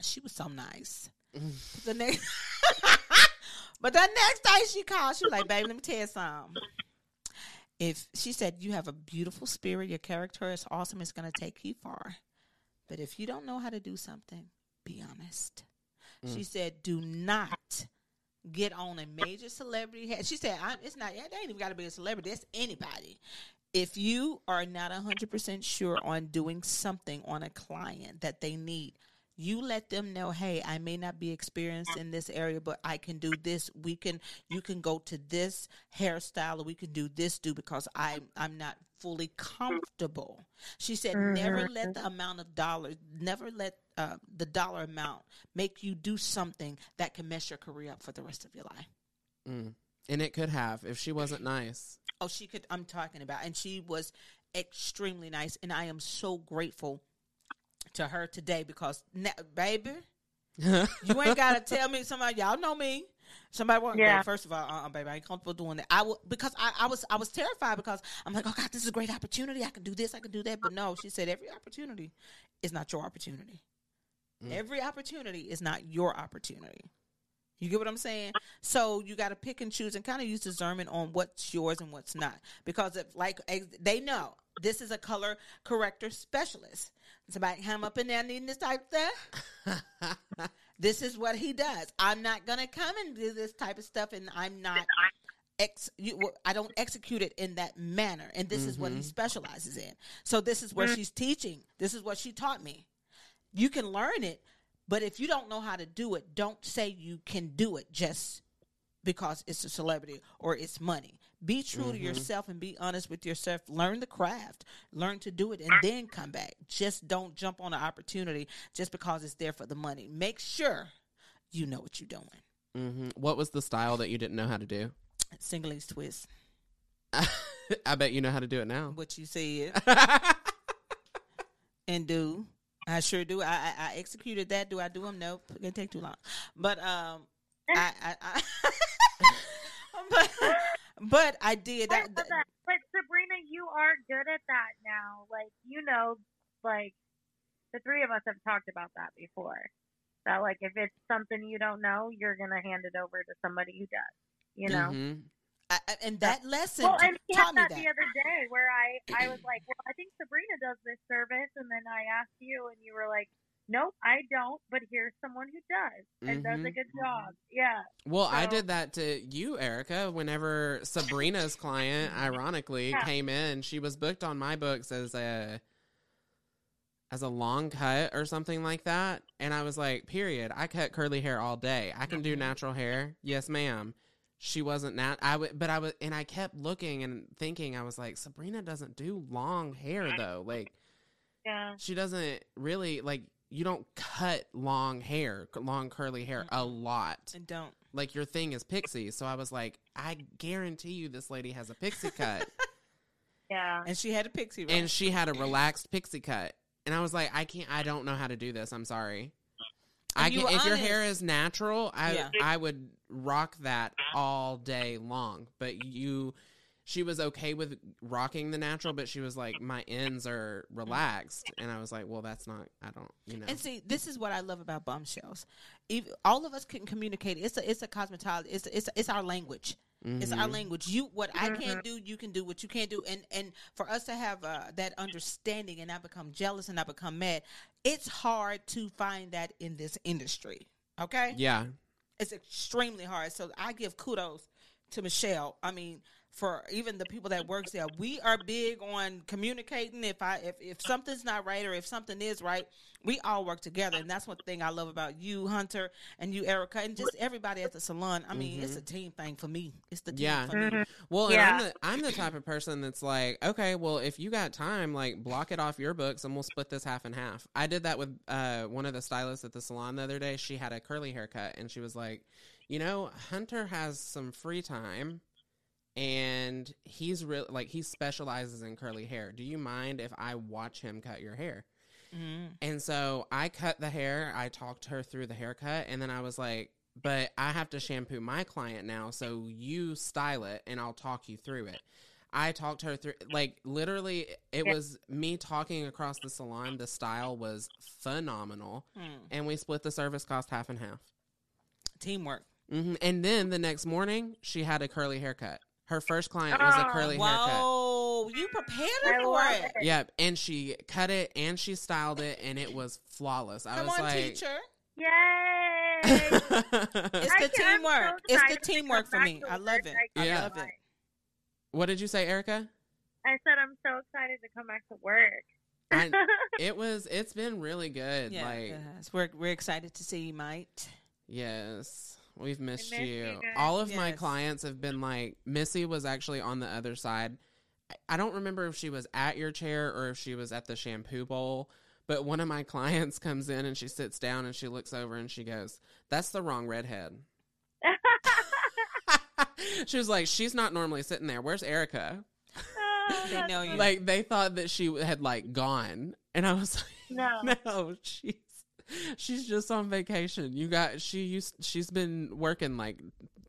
She was so nice. the next But the next day she called, she was like, baby, let me tell you something. If she said you have a beautiful spirit, your character is awesome, it's gonna take you far. But if you don't know how to do something, be honest. She mm. said, do not get on a major celebrity head. She said, I, it's not, it ain't even got to be a celebrity. That's anybody. If you are not 100% sure on doing something on a client that they need, you let them know, hey, I may not be experienced in this area, but I can do this. We can, you can go to this hairstyle, or we can do this do because I'm, I'm not fully comfortable. She said, never let the amount of dollars, never let uh, the dollar amount make you do something that can mess your career up for the rest of your life. Mm. And it could have if she wasn't nice. Oh, she could. I'm talking about, and she was extremely nice, and I am so grateful to her today because, na- baby, you ain't gotta tell me. Somebody, y'all know me. Somebody want Yeah. yeah. First of all, uh, uh baby, I ain't comfortable doing that. I will because I, I was I was terrified because I'm like, oh God, this is a great opportunity. I can do this, I can do that. But no, she said every opportunity is not your opportunity. Mm. Every opportunity is not your opportunity. You get what I'm saying? So you got to pick and choose and kind of use discernment on what's yours and what's not. Because if like they know this is a color corrector specialist. Somebody come up in there needing this type of stuff. this is what he does. I'm not gonna come and do this type of stuff, and I'm not ex. You, I don't execute it in that manner, and this is what he Mhm. specializes in. So this is where she's teaching. This is what she taught me. You can learn it, but if you don't know how to do it, don't say you can do it just because it's a celebrity or it's money. Be true to Mhm. yourself and be honest with yourself. Learn the craft, learn to do it, and then come back. Just don't jump on an opportunity just because it's there for the money. Make sure you know what you're doing. Mm-hmm. What was the style that you didn't know how to do? Senegalese twist. I bet you know how to do it now. What you said and do. I sure do. I, I, I executed that. Do I do them? Nope. It didn't take too long. But um, I, I, I but, but I did. That, that. But Sabrina, you are good at that now. Like you know, like the three of us have talked about that before. That like if it's something you don't know, you're gonna hand it over to somebody who does. You know. Mhm. I, and that lesson Well, and taught had that, that. the other day where I I was like, well, I think Sabrina does this service, and then I asked you, and you were like, nope, I don't, but here's someone who does and does a Mhm. good job. Yeah. Well, I did that to you, Ericka. Whenever Sabrina's client, ironically, Yeah. came in, she was booked on my books as a as a long cut or something like that, and I was like, "Period. I cut curly hair all day. I can do natural hair. Yes, ma'am." She wasn't nat. I would, but I was, and I kept looking and thinking. I was like, Sabrina doesn't do long hair though. Like, Yeah. she doesn't really like. You don't cut long hair, long curly hair a lot and don't. like your thing is pixie. So I was like, I guarantee you this lady has a pixie cut. Yeah. And she had a pixie. Right? and she had a relaxed pixie cut. And I was like, I can't I don't know how to do this. I'm sorry. And I you can, were if your hair is natural, I Yeah. I would rock that all day long. But you she was okay with rocking the natural, but she was like, My ends are relaxed. And I was like, Well, that's not I don't you know. And see, this is what I love about bombshells. If all of us can communicate, it's a it's a cosmetology. It's it's it's our language. It's our Mhm. language. You what I can't do, you can do what you can't do, and and for us to have uh, that understanding and not become jealous and not become mad, it's hard to find that in this industry. Okay, Yeah. it's extremely hard. So I give kudos to Michelle. I mean, for even the people that works there, we are big on communicating. If I if, if something's not right or if something is right, we all work together, and that's one thing I love about you, Hunter, and you, Ericka, and just everybody at the salon. I mean, it's a team thing for me. It's the team Yeah. for me. Well, and Yeah. I'm the I'm the type of person that's like, okay, well, if you got time, like block it off your books and we'll split this half and half. I did that with uh, one of the stylists at the salon the other day. She had a curly haircut and she was like, you know, Hunter has some free time and he's real like he specializes in curly hair. Do you mind if I watch him cut your hair? Mhm. And so I cut the hair. I talked her through the haircut, and then I was like, "But I have to shampoo my client now, so you style it, and I'll talk you through it." I talked her through, like literally, it was me talking across the salon. The style was phenomenal, Hmm. and we split the service cost half and half. Teamwork. hmm And then the next morning, she had a curly haircut. Her first client was a Oh, curly ah, haircut. Whoa, you prepared I her for it. it. Yep, and she cut it and she styled it, and it was flawless. I Come was on, like, teacher. Yay! It's the can't- so teamwork. it's the teamwork for me. I love it. I I Yeah. love it. what did you say, Ericka? I said I'm so excited to come back to work. I, it was. It's been really good. Yeah, like yes. we're we're excited to see you, Mike. yes, we've missed miss you. you. All of my clients have been like. Missy was actually on the other side. I- I don't remember if she was at your chair or if she was at the shampoo bowl. But one of my clients comes in and she sits down and she looks over and she goes, "That's the wrong redhead." she was like, "She's not normally sitting there. Where's Ericka?" Oh, They know you. Like they thought that she had like gone, and I was like. no. No, she's she's just on vacation. You got she used she's been working like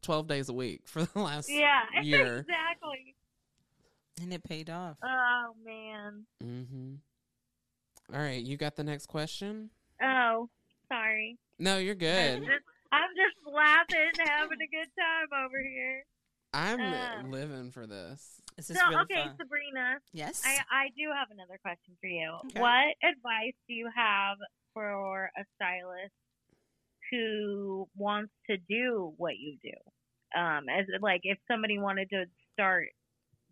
twelve days a week for the last Yeah, year. exactly. And it paid off. Oh man. Mm-hmm. All right, you got the next question? Oh, sorry. No, you're I'm good. just, I'm just laughing, having a good time over here. I'm uh, living for this. This is So, really okay, fun. Sabrina, Yes. I I do have another question for you. Okay. What advice do you have for a stylist who wants to do what you do? Um, as like if somebody wanted to start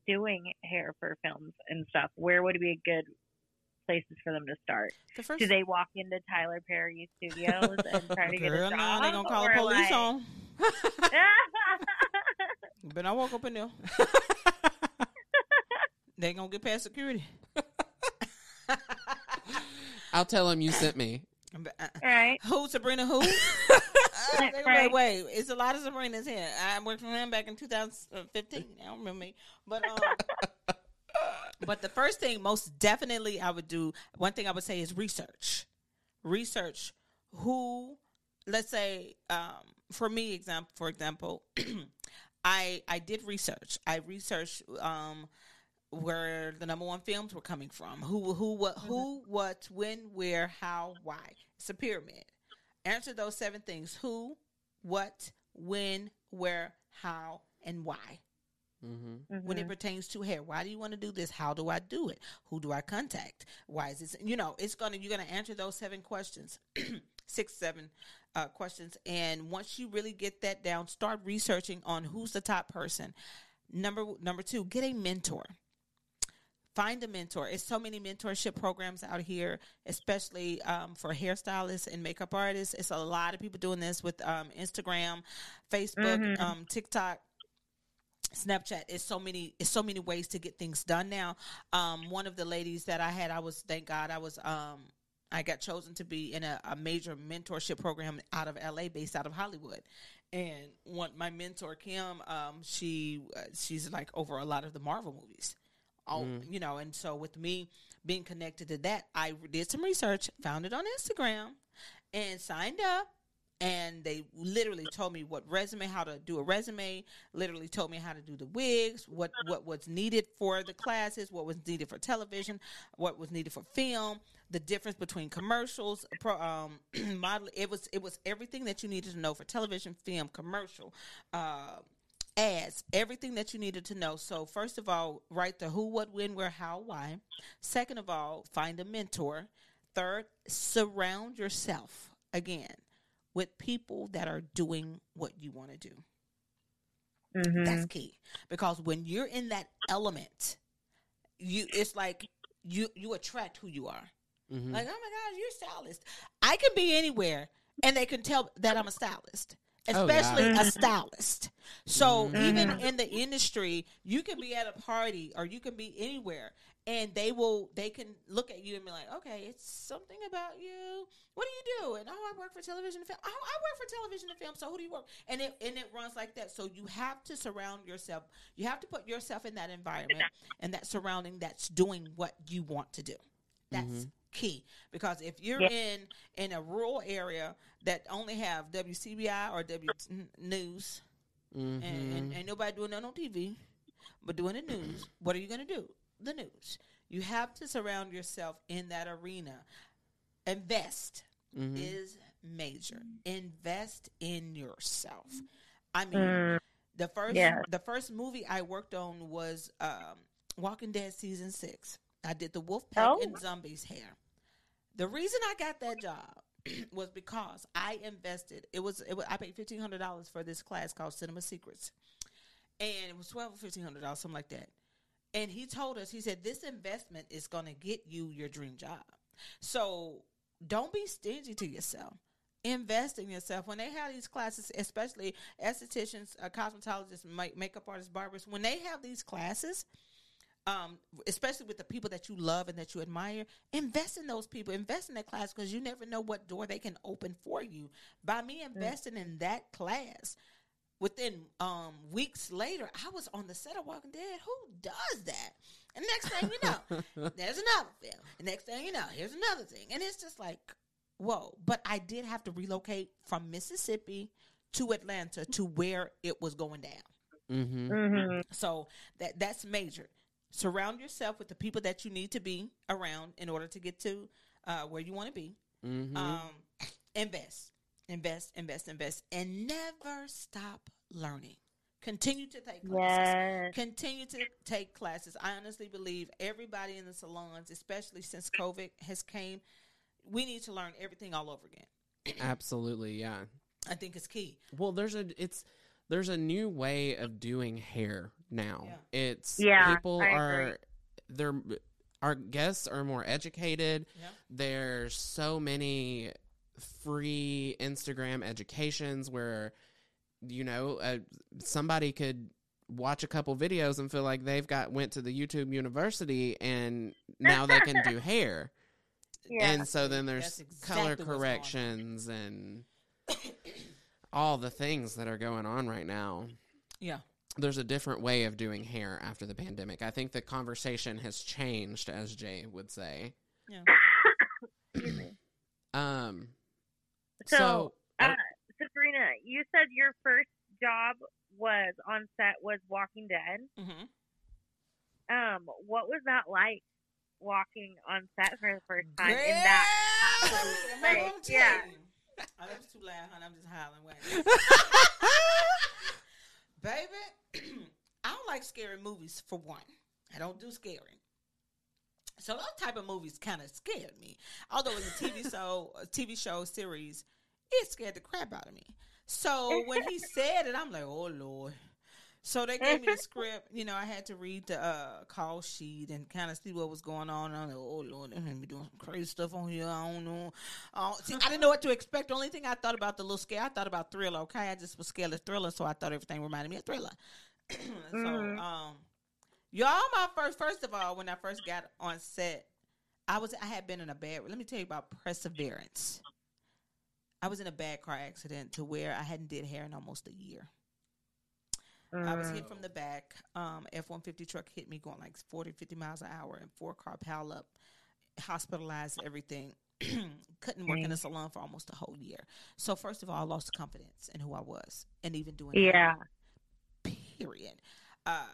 doing hair for films and stuff, where would be a good places for them to start? the first Do they walk into Tyler Perry Studios and try to get girl, a no, job? they gonna call the police like- on. But I walk up in there. they gonna get past security. I'll tell him you sent me. Uh, Right. Who Sabrina? Who? uh, they gonna be Right. like, wait, it's a lot of Sabrinas here. I worked for him back in 2015. I don't remember me, but um, but the first thing, most definitely, I would do. One thing I would say is research. Research who, let's say, um, for me, example, for example, I I did research. I researched um where the number one films were coming from. Who who what who what when where how why. It's a pyramid. Answer those seven things: who, what, when, where, how, and why. Mm-hmm. When it pertains to hair, why do you want to do this? How do I do it? Who do I contact? Why is this? You know, it's gonna you're gonna answer those seven questions, six, seven uh, questions, and once you really get that down, start researching on who's the top person. Number number two, get a mentor. Find a mentor. It's so many mentorship programs out here, especially um, for hairstylists and makeup artists. It's a lot of people doing this with um, Instagram, Facebook, Mhm. um, TikTok. Snapchat is so many it's so many ways to get things done now. Um, one of the ladies that I had, I was thank God I was um I got chosen to be in a, a major mentorship program out of LA, based out of Hollywood. And one my mentor Kim, um, she uh, she's like over a lot of the Marvel movies. Oh, you know, and so with me being connected to that, I did some research, found it on Instagram, and signed up and they literally told me what resume how to do a resume literally told me how to do the wigs what what was needed for the classes what was needed for television what was needed for film the difference between commercials pro, um model it was it was everything that you needed to know for television film commercial uh ads everything that you needed to know so first of all write the who what when where how why second of all find a mentor third surround yourself again with people that are doing what you want to do. Mhm. That's key because when you're in that element, you it's like you you attract who you are. Mm-hmm. Like, oh my gosh, you're a stylist. I can be anywhere, and they can tell that I'm a stylist, Oh, yeah. especially a Mhm. stylist. So Mhm. even in the industry, you can be at a party or you can be anywhere, and they will they can look at you and be like, okay, it's something about you. What do you do? And oh, I work for television and film. Oh, I work for television and film. So who do you work? And it and it runs like that. So you have to surround yourself. You have to put yourself in that environment and that surrounding that's doing what you want to do. That's Mhm. Key because if you're Yeah. in in a rural area that only have WCBI or W News Mm-hmm. and, and, and nobody doing that on TV, but doing the news, what are you going to do? The news. You have to surround yourself in that arena. Invest Mm-hmm. is major. Invest in yourself. I mean, Mm. the first Yeah. the first movie I worked on was um, Walking Dead season six. I did the Wolfpack Oh. and Zombies hair. The reason I got that job was because I invested. It was, it was I paid fifteen hundred dollars for this class called Cinema Secrets, and it was twelve or fifteen hundred dollars, something like that. And he told us, he said, this investment is going to get you your dream job. So don't be stingy to yourself. Invest in yourself. When they have these classes, especially estheticians, uh, cosmetologists, make, makeup artists, barbers, when they have these classes, um, especially with the people that you love and that you admire, invest in those people. Invest in that class because you never know what door they can open for you. By me investing in that class, within um, weeks later, I was on the set of Walking Dead. Who does that? And next thing you know, there's another film. And next thing you know, here's another thing. And it's just like, whoa. But I did have to relocate from Mississippi to Atlanta to where it was going down. Mm-hmm. Mhm. So that that's major. Surround yourself with the people that you need to be around in order to get to uh, where you want to be. Mm-hmm. Um, invest, invest, invest, invest, and never stop learning. Continue to take classes. Yes. Continue to take classes. I honestly believe everybody in the salons, especially since COVID has came, we need to learn everything all over again. Absolutely, yeah. I think it's key. Well, there's a it's there's a new way of doing hair now. Yeah. It's Yeah, people I are agree. they're our guests are more educated. Yeah. There's so many free Instagram educations where you know uh, somebody could watch a couple videos and feel like they've got went to the YouTube University and now they can do hair. Yeah. And so then there's exactly color what's going on. corrections and all the things that are going on right now. Yeah. There's a different way of doing hair after the pandemic. I think the conversation has changed, as Jay would say. Yeah. Um, So, so, uh, Sabrina, you said your first job was on set was Walking Dead. Mm-hmm. Um, what was that like walking on set for the first time in that? Remember what I'm Yeah. telling you? Oh, that was too loud, honey. I'm just hollering. Baby, I don't like scary movies for one. I don't do scary. So those type of movies kind of scared me. Although it's a TV show, uh, a TV show series, it scared the crap out of me. So when he said it, I'm like, oh lord. So they gave me the script. You know, I had to read the uh, call sheet and kind of see what was going on. I'm like, oh lord, they're gonna be doing some crazy stuff on here. I don't know. Uh, see, I didn't know what to expect. The only thing I thought about the little scare, I thought about Thriller. Okay, I just was scared of Thriller, so I thought everything reminded me of Thriller. so, Mhm. um, y'all, my first, first of all, when I first got on set, I was, I had been in a bad. Let me tell you about perseverance. I was in a bad car accident to where I hadn't did hair in almost a year. I was hit from the back. Um, F one fifty truck hit me going like 40, 50 miles an hour, and four car pile up, hospitalized, everything. Couldn't work in a salon for almost a whole year. So first of all, I lost confidence in who I was, and even doing Yeah. hair, period. Uh,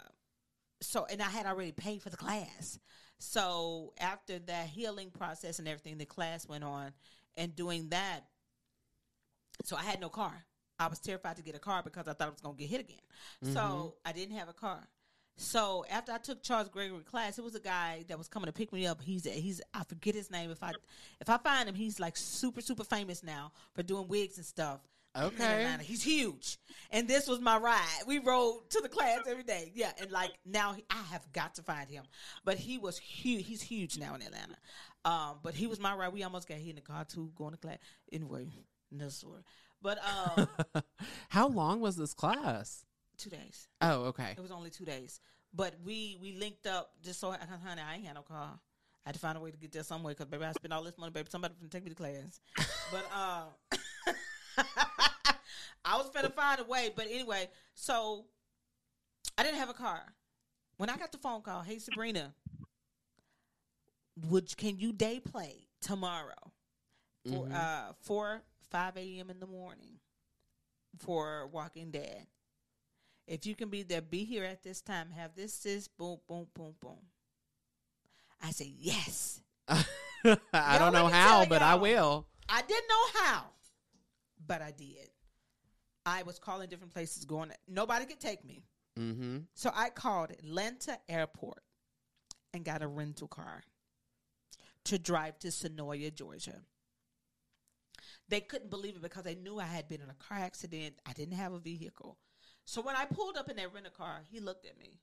so and I had already paid for the class. So after that healing process and everything, the class went on, and doing that, so I had no car. I was terrified to get a car because I thought I was going to get hit again. So I didn't have a car. So after I took Charles Gregory class, it was a guy that was coming to pick me up. He's he's I forget his name. If I if I find him, he's like super super famous now for doing wigs and stuff. in Okay. Atlanta. he's huge. And this was my ride. We rode to the class every day. Yeah, and like now he- I have got to find him. But he was huge. He's huge now in Atlanta. Um, but he was my ride. We almost got hit in the car too, going to class. Anyway, no story. But um, How long was this class? two days. Oh, okay. It was only two days, but we we linked up just so honey, I ain't had no car. I had to find a way to get there somewhere because baby, I spent all this money, baby. Somebody can take me to class, but uh, I was gonna find a way. But anyway, so I didn't have a car. When I got the phone call, hey Sabrina, would can you day play tomorrow for Mhm. uh four five a.m. in the morning for Walking Dead? If you can be there, be here at this time. Have this, this, boom, boom, boom, boom. I say yes. I Y'all, don't know how, but I will. I didn't know how, but I did. I was calling different places, going. Nobody could take me, Mm-hmm. so I called Atlanta Airport and got a rental car to drive to Senoia, Georgia. They couldn't believe it because they knew I had been in a car accident. I didn't have a vehicle. So when I pulled up in that rental car, he looked at me.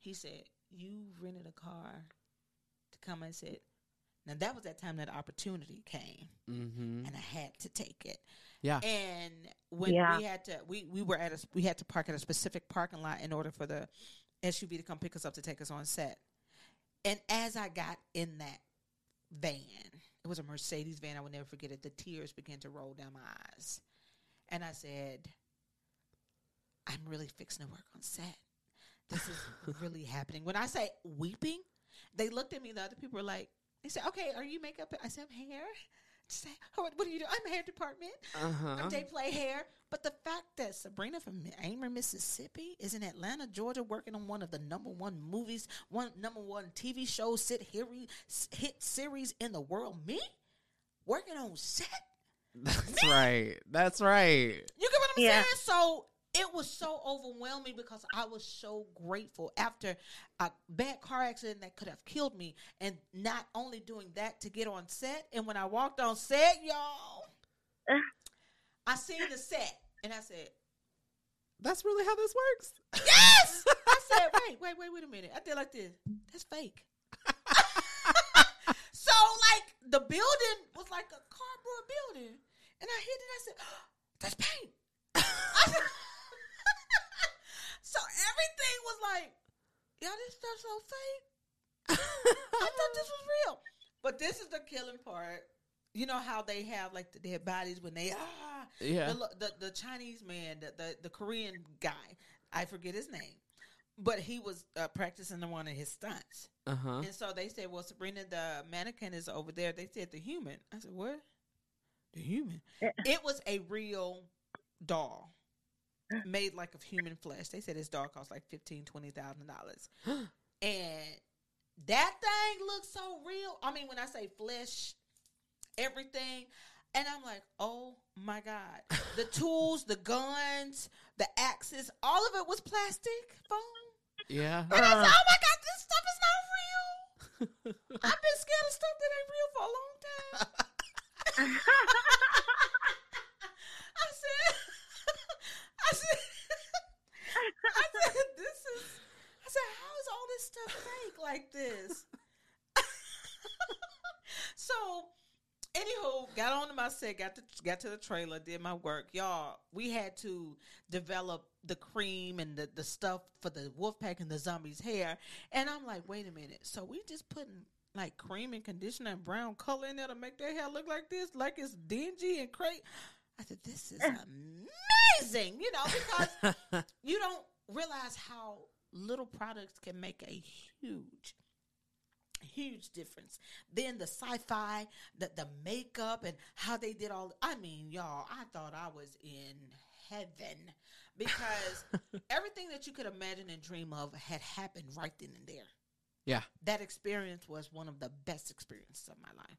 He said, You rented a car to come and said, Now that was that time that opportunity came Mm-hmm. and I had to take it. Yeah. And when Yeah. we had to we, we were at a we had to park at a specific parking lot in order for the SUV to come pick us up to take us on set. And as I got in that van, it was a Mercedes van, I will never forget it, the tears began to roll down my eyes. And I said, I'm really fixing to work on set. This is really happening. When I say weeping, they looked at me, the other people were like, they said, Okay, are you makeup? I said, I'm hair. Say, oh, what, do you do? I'm hair department. Uh-huh. I'm day play hair. But the fact that Sabrina from Amory, Mississippi is in Atlanta, Georgia, working on one of the number one movies, one number one TV shows, hit, hit series in the world, me working on set. That's right. That's right. You get what I'm Yeah. saying? So it was so overwhelming because I was so grateful after a bad car accident that could have killed me, and not only doing that to get on set. And when I walked on set, y'all, I seen the set and I said, That's really how this works. "Yes!" I said, "Wait, wait, wait, wait a minute." I did like this. That's fake. so like the building was like a cardboard building, and I hit it. I said, oh, "That's paint." I said- So everything was like, y'all, this stuff's so fake. I thought this was real. But this is the killing part. You know how they have like the dead bodies when they ah yeah. the, the the Chinese man, the, the the Korean guy, I forget his name, but he was uh, practicing one of his stunts, Uh huh. and so they said, "Well, Sabrina, the mannequin is over there." They said the human. I said, "What? The human?" it was a real doll made like of human flesh. They said this doll cost like fifteen, twenty thousand dollars, and that thing looks so real. I mean, when I say flesh, everything, and I'm like, oh my god, the tools, the guns, the axes, all of it was plastic foam. Yeah. And I said, oh my god, this stuff is not real. I've been scared of stuff that ain't real for a long time. I said, I said, I said, this is, I said, how is all this stuff fake like this? so, anywho, got on to my set, got to got to the trailer, did my work, y'all. We had to develop the cream and the the stuff for the wolf pack and the zombies' hair, and I'm like, wait a minute, so we just putting like cream and conditioner and brown color in there to make their hair look like this, like it's dingy and crazy. I said, this is eh. amazing, you know, because you don't realize how little products can make a huge huge difference then the sci-fi the, the makeup and how they did all i mean y'all i thought i was in heaven because everything that you could imagine and dream of had happened right then and there yeah. that experience was one of the best experiences of my life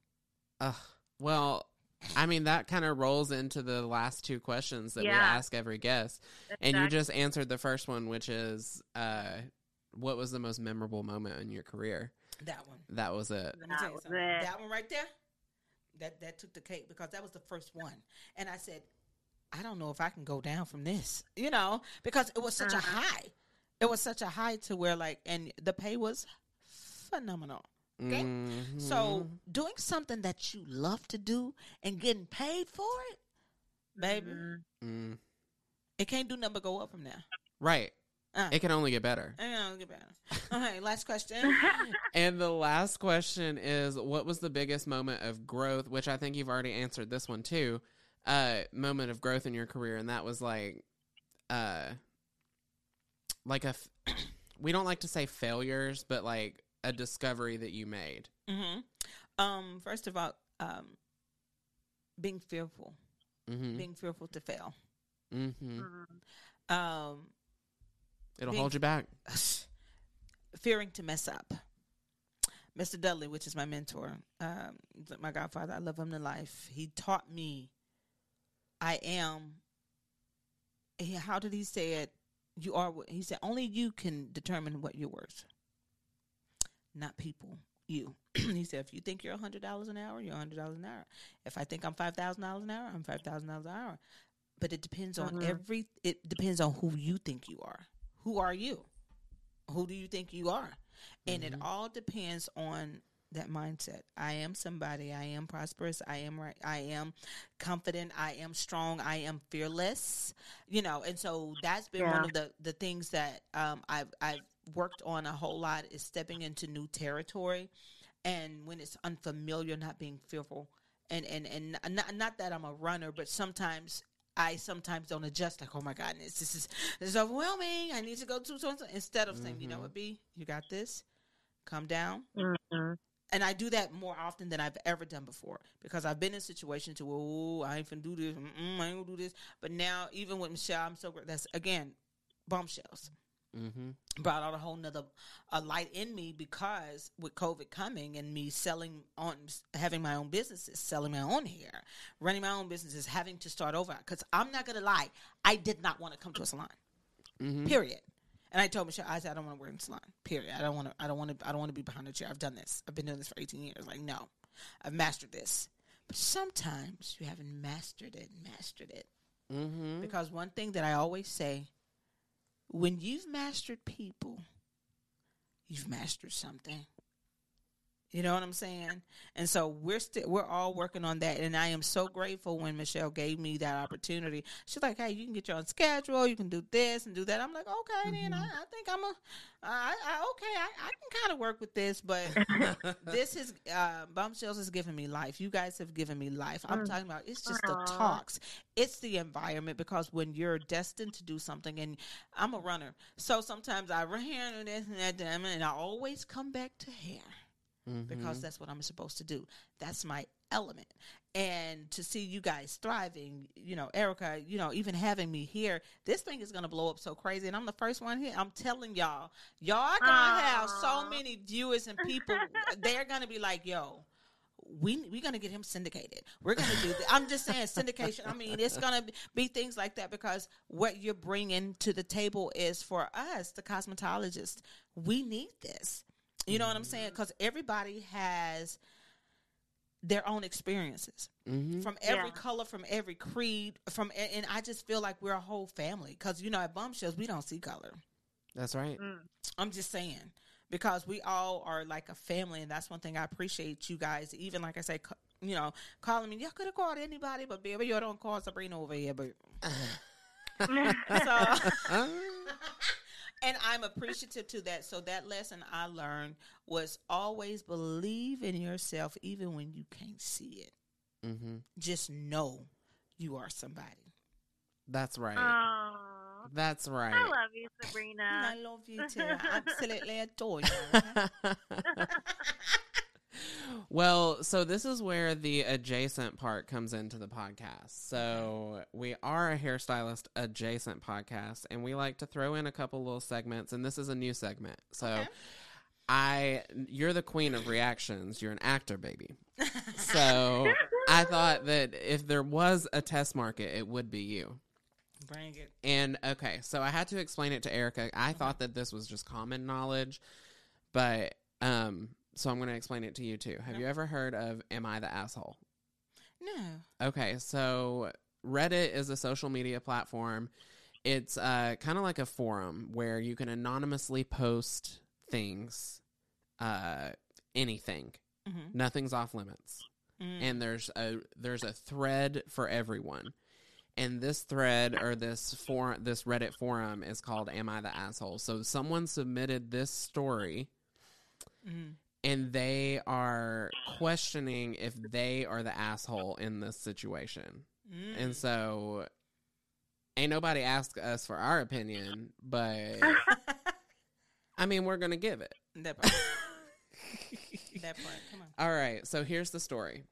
Ugh. Well, I mean that kind of rolls into the last two questions that we ask every guest, and you just answered the first one, which is, uh, what was the most memorable moment in your career? That one That was it. That was it. That one right there, that that took the cake because that was the first one, and I said, I don't know if I can go down from this, you know, because it was such a Uh-huh. high. It was such a high to where like, and the pay was phenomenal. Okay? Mhm. So doing something that you love to do and getting paid for it, baby, Mhm. Mm. it can't do nothing but go up from there. right, Uh, it can only get better. get better. All right, last question. And the last question is, what was the biggest moment of growth? Which I think you've already answered this one too. Uh, moment of growth in your career, and that was like, uh, like a. F- we don't like to say failures, but like a discovery that you made. hmm Um, first of all, um, being fearful, Mm-hmm. being fearful to fail. Mm-hmm. Mhm. Um, It'll hold you back. fearing to mess up. Mr. Dudley, which is my mentor, um, my godfather, I love him to life. He taught me I am. he- How did he say it? You are. He said only you can determine what you're worth, not people. You. he said if you think you're a hundred dollars an hour, you're a hundred dollars an hour. If I think I'm five thousand dollars an hour, I'm five thousand dollars an hour. But it depends on Mhm. every. It depends on who you think you are. Who are you? Who do you think you are? And it Mhm. all depends on that mindset. I am somebody. I am prosperous. I am right. I am confident. I am strong. I am fearless. You know, and so that's been one of the the things that um, I've I've worked on a whole lot is stepping into new territory, and when it's unfamiliar, not being fearful, and and and not not that I'm a runner, but sometimes. I sometimes don't adjust. Like, oh my goodness, this is this is overwhelming. I need to go to so and so. Instead of saying, you know Mhm. what, B, you got this. Come down Mhm. and I do that more often than I've ever done before because I've been in situations to, oh, I ain't finna do this, Mm-mm, I ain't gonna do this. But now, even with Michelle, I'm so great. That's again, bombshells Mm-hmm. brought out a whole nother a light in me because with COVID coming and me selling on having my own businesses, selling my own hair, running my own businesses, having to start over. Because I'm not gonna lie, I did not want to come to a salon. Mm-hmm. Period. And I told Michelle, I said, I don't want to work in salon. Period. I don't want to. I don't want to. I don't want to be behind a chair. I've done this. I've been doing this for 18 years. Like, no, I've mastered this. But sometimes you haven't mastered it. Mastered it Mm-hmm. because one thing that I always say, when you've mastered people, you've mastered something. You know what I'm saying? And so we're still we're all working on that and I am so grateful when Michelle gave me that opportunity. She's like, "Hey, you can get your own schedule, you can do this and do that." I'm like, "Okay, then I, I think I'm a I, I okay, I, I can kind of work with this, but this is uh Bombshells has given me life. You guys have given me life. I'm Mm. talking about it's just the talks. It's the environment because when you're destined to do something and I'm a runner. So sometimes I run and this and that and I always come back to hair because Mhm. that's what I'm supposed to do. That's my element. And to see you guys thriving, you know, Ericka, you know, even having me here, this thing is going to blow up so crazy. And I'm the first one here. I'm telling y'all, y'all going to have so many viewers and people. they're going to be like, yo, we we're gonna get him syndicated. We're gonna do that. I'm just saying syndication. I mean, it's gonna be things like that because what you're bringing to the table is for us, the cosmetologists. We need this. You know what I'm saying? Because everybody has their own experiences Mhm. from every Yeah. color, from every creed, from and and I just feel like we're a whole family. Because you know, at Bombshells we don't see color. That's right. Mm. I'm just saying because we all are like a family, and that's one thing I appreciate you guys. Even like I say, you know, calling me. Y'all could have called anybody, but baby, you don't call Sabrina over here. But so, and I'm appreciative to that. So that lesson I learned was always believe in yourself, even when you can't see it. hmm Just know you are somebody. That's right. Aw. That's right. I love you, Sabrina. I love you too. I absolutely adore you. well, so this is where the adjacent part comes into the podcast. So we are a hairstylist adjacent podcast, and we like to throw in a couple little segments, and this is a new segment. So Okay. I, you're the queen of reactions. You're an actor, baby. So I thought that if there was a test market, it would be you. Bring it. And okay, so I had to explain it to Ericka. I thought that this was just common knowledge, but um, so I'm going to explain it to you too. Have No. you ever heard of "Am I the asshole"? No. Okay, so Reddit is a social media platform. It's uh, kind of like a forum where you can anonymously post things, uh, anything. Mm-hmm. Nothing's off limits and there's a there's a thread for everyone and this thread or this for this reddit forum is called am i the asshole so someone submitted this story mm and they are questioning if they are the asshole in this situation Mm. and so ain't nobody asked us for our opinion but i mean we're gonna give it that part. that part. Come on. All right, so here's the story.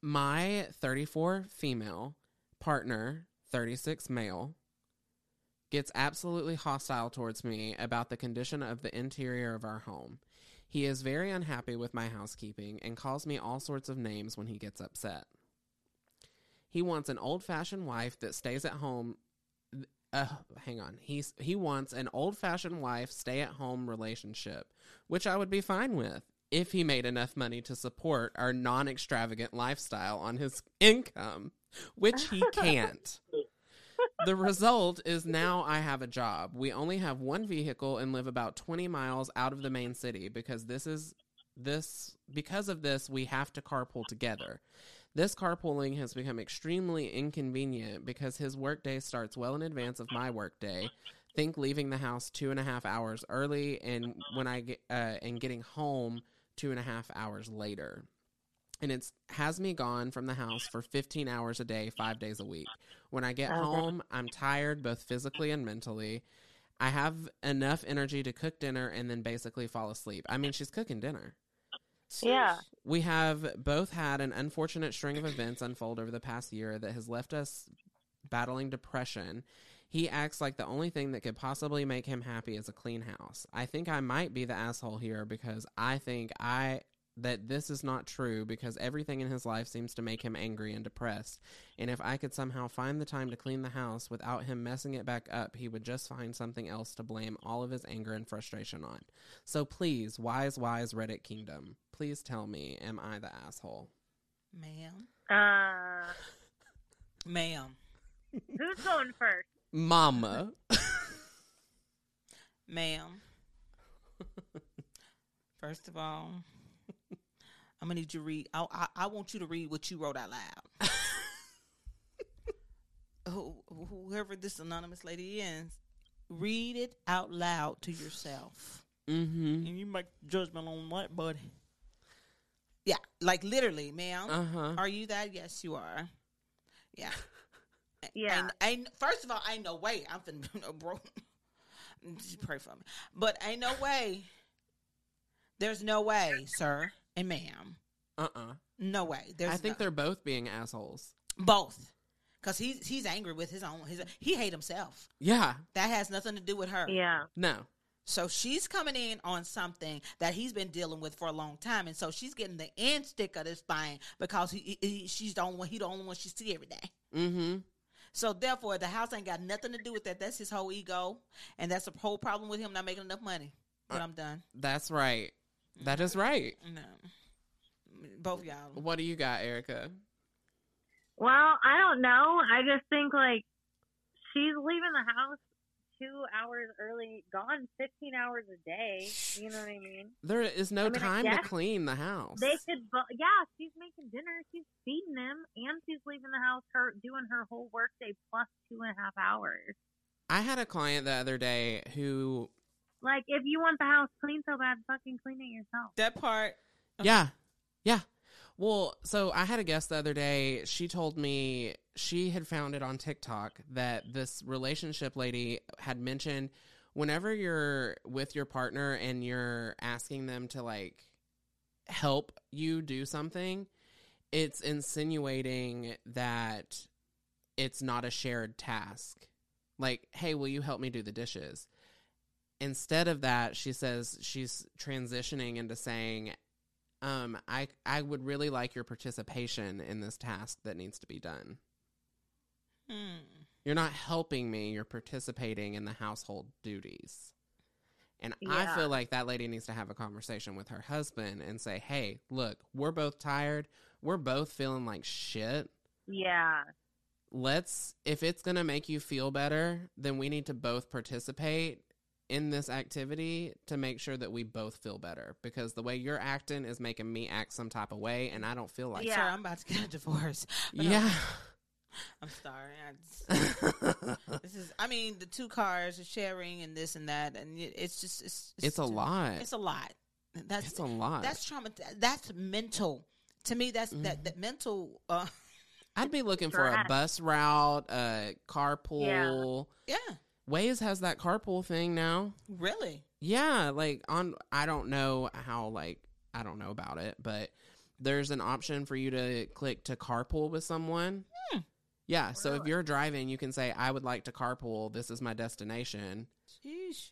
My 34 female partner, 36 male, gets absolutely hostile towards me about the condition of the interior of our home. He is very unhappy with my housekeeping and calls me all sorts of names when he gets upset. He wants an old-fashioned wife that stays at home uh, hang on. He's he wants an old-fashioned wife stay-at-home relationship, which I would be fine with if he made enough money to support our non-extravagant lifestyle on his income, which he can't. The result is now I have a job. We only have one vehicle and live about 20 miles out of the main city because this is this because of this we have to carpool together. This carpooling has become extremely inconvenient because his workday starts well in advance of my workday. Think leaving the house two and a half hours early, and when I get uh, and getting home two and a half hours later. And it's has me gone from the house for 15 hours a day, five days a week. When I get oh, Okay. home, I'm tired both physically and mentally. I have enough energy to cook dinner and then basically fall asleep. I mean, she's cooking dinner. Yeah. We have both had an unfortunate string of events unfold over the past year that has left us battling depression. He acts like the only thing that could possibly make him happy is a clean house. I think I might be the asshole here because I think I that this is not true because everything in his life seems to make him angry and depressed. And if I could somehow find the time to clean the house without him messing it back up, he would just find something else to blame all of his anger and frustration on. So please, wise, wise Reddit Kingdom, please tell me, am I the asshole? Ma'am. Uh, Ma'am. who's going first? Mama. Ma'am. First of all, I'm gonna need you to read. I, I, I want you to read what you wrote out loud. Who, whoever this anonymous lady is, read it out loud to yourself, Mm-hmm. and you make judgment on what, buddy. Yeah, like literally, ma'am. Uh huh. Are you that? Yes, you are. Yeah. Yeah. And ain't first of all, ain't no way I'm finna no bro. Just pray for me. But ain't no way. There's no way, sir and ma'am. Uh uh No way. There's I think no- they're both being assholes. both. Cause he's he's angry with his own his he hate himself. Yeah. That has nothing to do with her. yeah. No. So she's coming in on something that he's been dealing with for a long time, and so she's getting the end stick of this thing because he, he she's the only one he the only one she see every day. Mm-hmm. So therefore, the house ain't got nothing to do with that. That's his whole ego, and that's the whole problem with him not making enough money. But I'm done. That's right. That is right. No, both y'all. What do you got, Ericka? Well, I don't know. I just think like she's leaving the house two hours early, gone 15 hours a day. You know what I mean? There is no I mean, time to clean the house. They could, bu- yeah, she's making dinner, she's feeding them, and she's leaving the house, her doing her whole workday plus two and a half hours. I had a client the other day who, Like, if you want the house clean so bad, fucking clean it yourself. That part. Okay. yeah, yeah. Well, so I had a guest the other day. She told me she had found it on TikTok that this relationship lady had mentioned whenever you're with your partner and you're asking them to like help you do something, it's insinuating that it's not a shared task. Like, hey, will you help me do the dishes? Instead of that, she says she's transitioning into saying, um, I I would really like your participation in this task that needs to be done. Hmm. You're not helping me, you're participating in the household duties. And I feel like that lady needs to have a conversation with her husband and say, "Hey, look, we're both tired. We're both feeling like shit. Yeah. let's if it's going to make you feel better then we need to both participate in this activity to make sure that we both feel better because the way you're acting is making me act some type of way and I don't feel like Yeah. Sir, I'm about to get a divorce. Yeah I'm sorry. I just, this is. I mean, the two cars are sharing and this and that, and it- it's just. It's. it's a too- lot It's a lot. That's it's a lot that's trauma. That's mental. To me, that's Mm-hmm. that that mental. Uh, I'd be looking for a bus route a carpool yeah, Waze has that carpool thing now really. Yeah, like on I don't know how like I don't know about it, but there's an option for you to click to carpool with someone. Hmm. Yeah, so if you're driving, you can say I would like to carpool. This is my destination. Sheesh.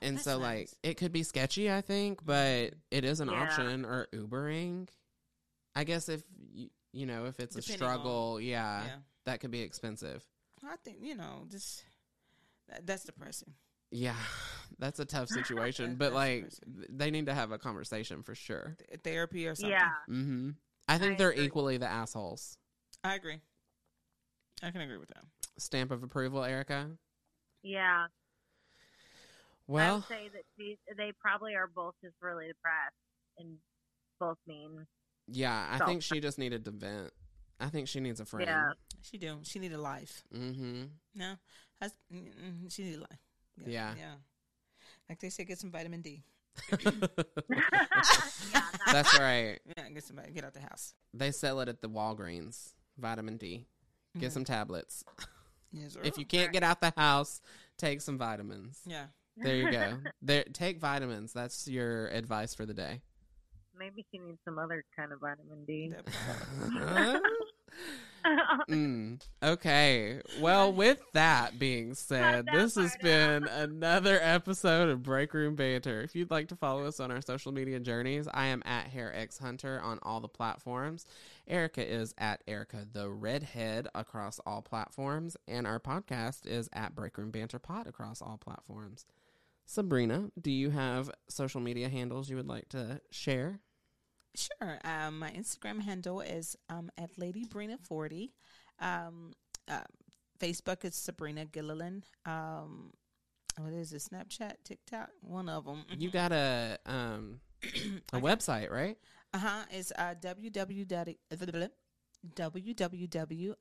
And That's so like it could be sketchy, I think, but it is an Yeah. option or Ubering. I guess if you, you know, if it's Depending a struggle, yeah, yeah, that could be expensive. I think you know just that's depressing. Yeah, that's a tough situation, That- but that's like depressing. they need to have a conversation for sure. Th- Therapy or something. Yeah. Mm-hmm. I think I they're agree. equally the assholes. I agree. I can agree with that. Stamp of approval, Ericka. Yeah. Well, I would say that she, they probably are both just really depressed and both mean. yeah, I So- think she just needed to vent. I think she needs a friend. Yeah. She do. She need a life. Mm-hmm. No, that's, mm, mm, she need a life. Yeah. yeah. Like they say, get some vitamin D. That's right. Yeah, get somebody get out the house. They sell it at the Walgreens. Vitamin D. Get Mhm. some tablets. Yes, If you can't get out the house, take some vitamins. yeah, There you go. there, take vitamins. That's your advice for the day. Maybe she needs some other kind of vitamin D. Mm, okay. Well, with that being said, that this has been another episode of Break Room Banter. If you'd like to follow us on our social media journeys, I am at Hair X Hunter on all the platforms. Ericka is at Ericka the Redhead across all platforms, and our podcast is at Break Room Banter Pod across all platforms. Sabrina, do you have social media handles you would like to share? Sure. Um, my Instagram handle is um at Lady Brina forty. Um, uh, Facebook is Sabrina Gilleylen. Um, what is it? Snapchat, TikTok, one of them. You got a um a website, right? Uh huh. It's uh, www. www.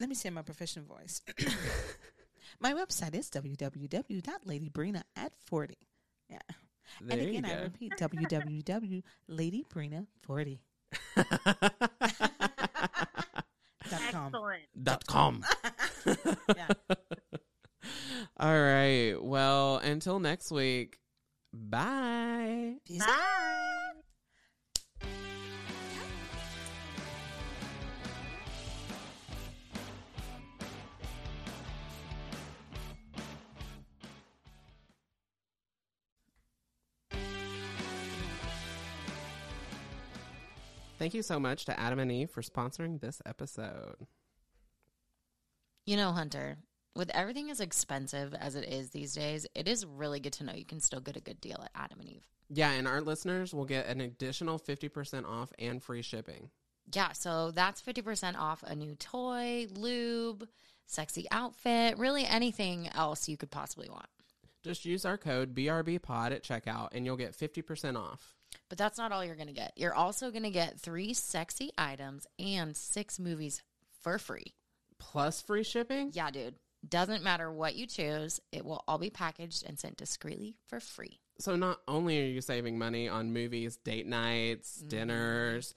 Let me say my professional voice. my website is www.ladybrina at 40. Yeah. There and again, you I repeat www.ladybrina40. Dot com. Excellent. Dot com. Yeah. All right. Well, until next week. Bye. Peace out. Thank you so much to Adam and Eve for sponsoring this episode. You know, Hunter, with everything as expensive as it is these days, it is really good to know you can still get a good deal at Adam and Eve. Yeah, and our listeners will get an additional 50% off and free shipping. Yeah, so that's 50% off a new toy, lube, sexy outfit, really anything else you could possibly want. Just use our code BRBPOD at checkout and you'll get 50% off. But that's not all you're going to get. You're also going to get three sexy items and six movies for free. Plus free shipping? Yeah, dude. Doesn't matter what you choose, it will all be packaged and sent discreetly for free. So not only are you saving money on movies, date nights, Mm-hmm. dinners,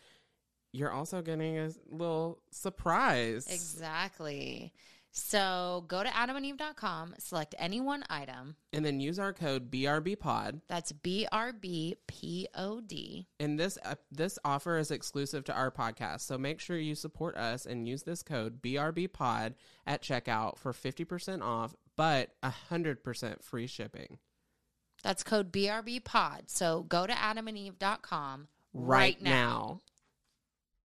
you're also getting a little surprise. Exactly. So go to adamandeve.com, select any one item. And then use our code BRBPOD. That's B R B P O D. And this uh, this offer is exclusive to our podcast. So make sure you support us and use this code BRBPOD at checkout for 50% off, but 100% free shipping. That's code BRB pod. So go to adamandeve.com Right, now.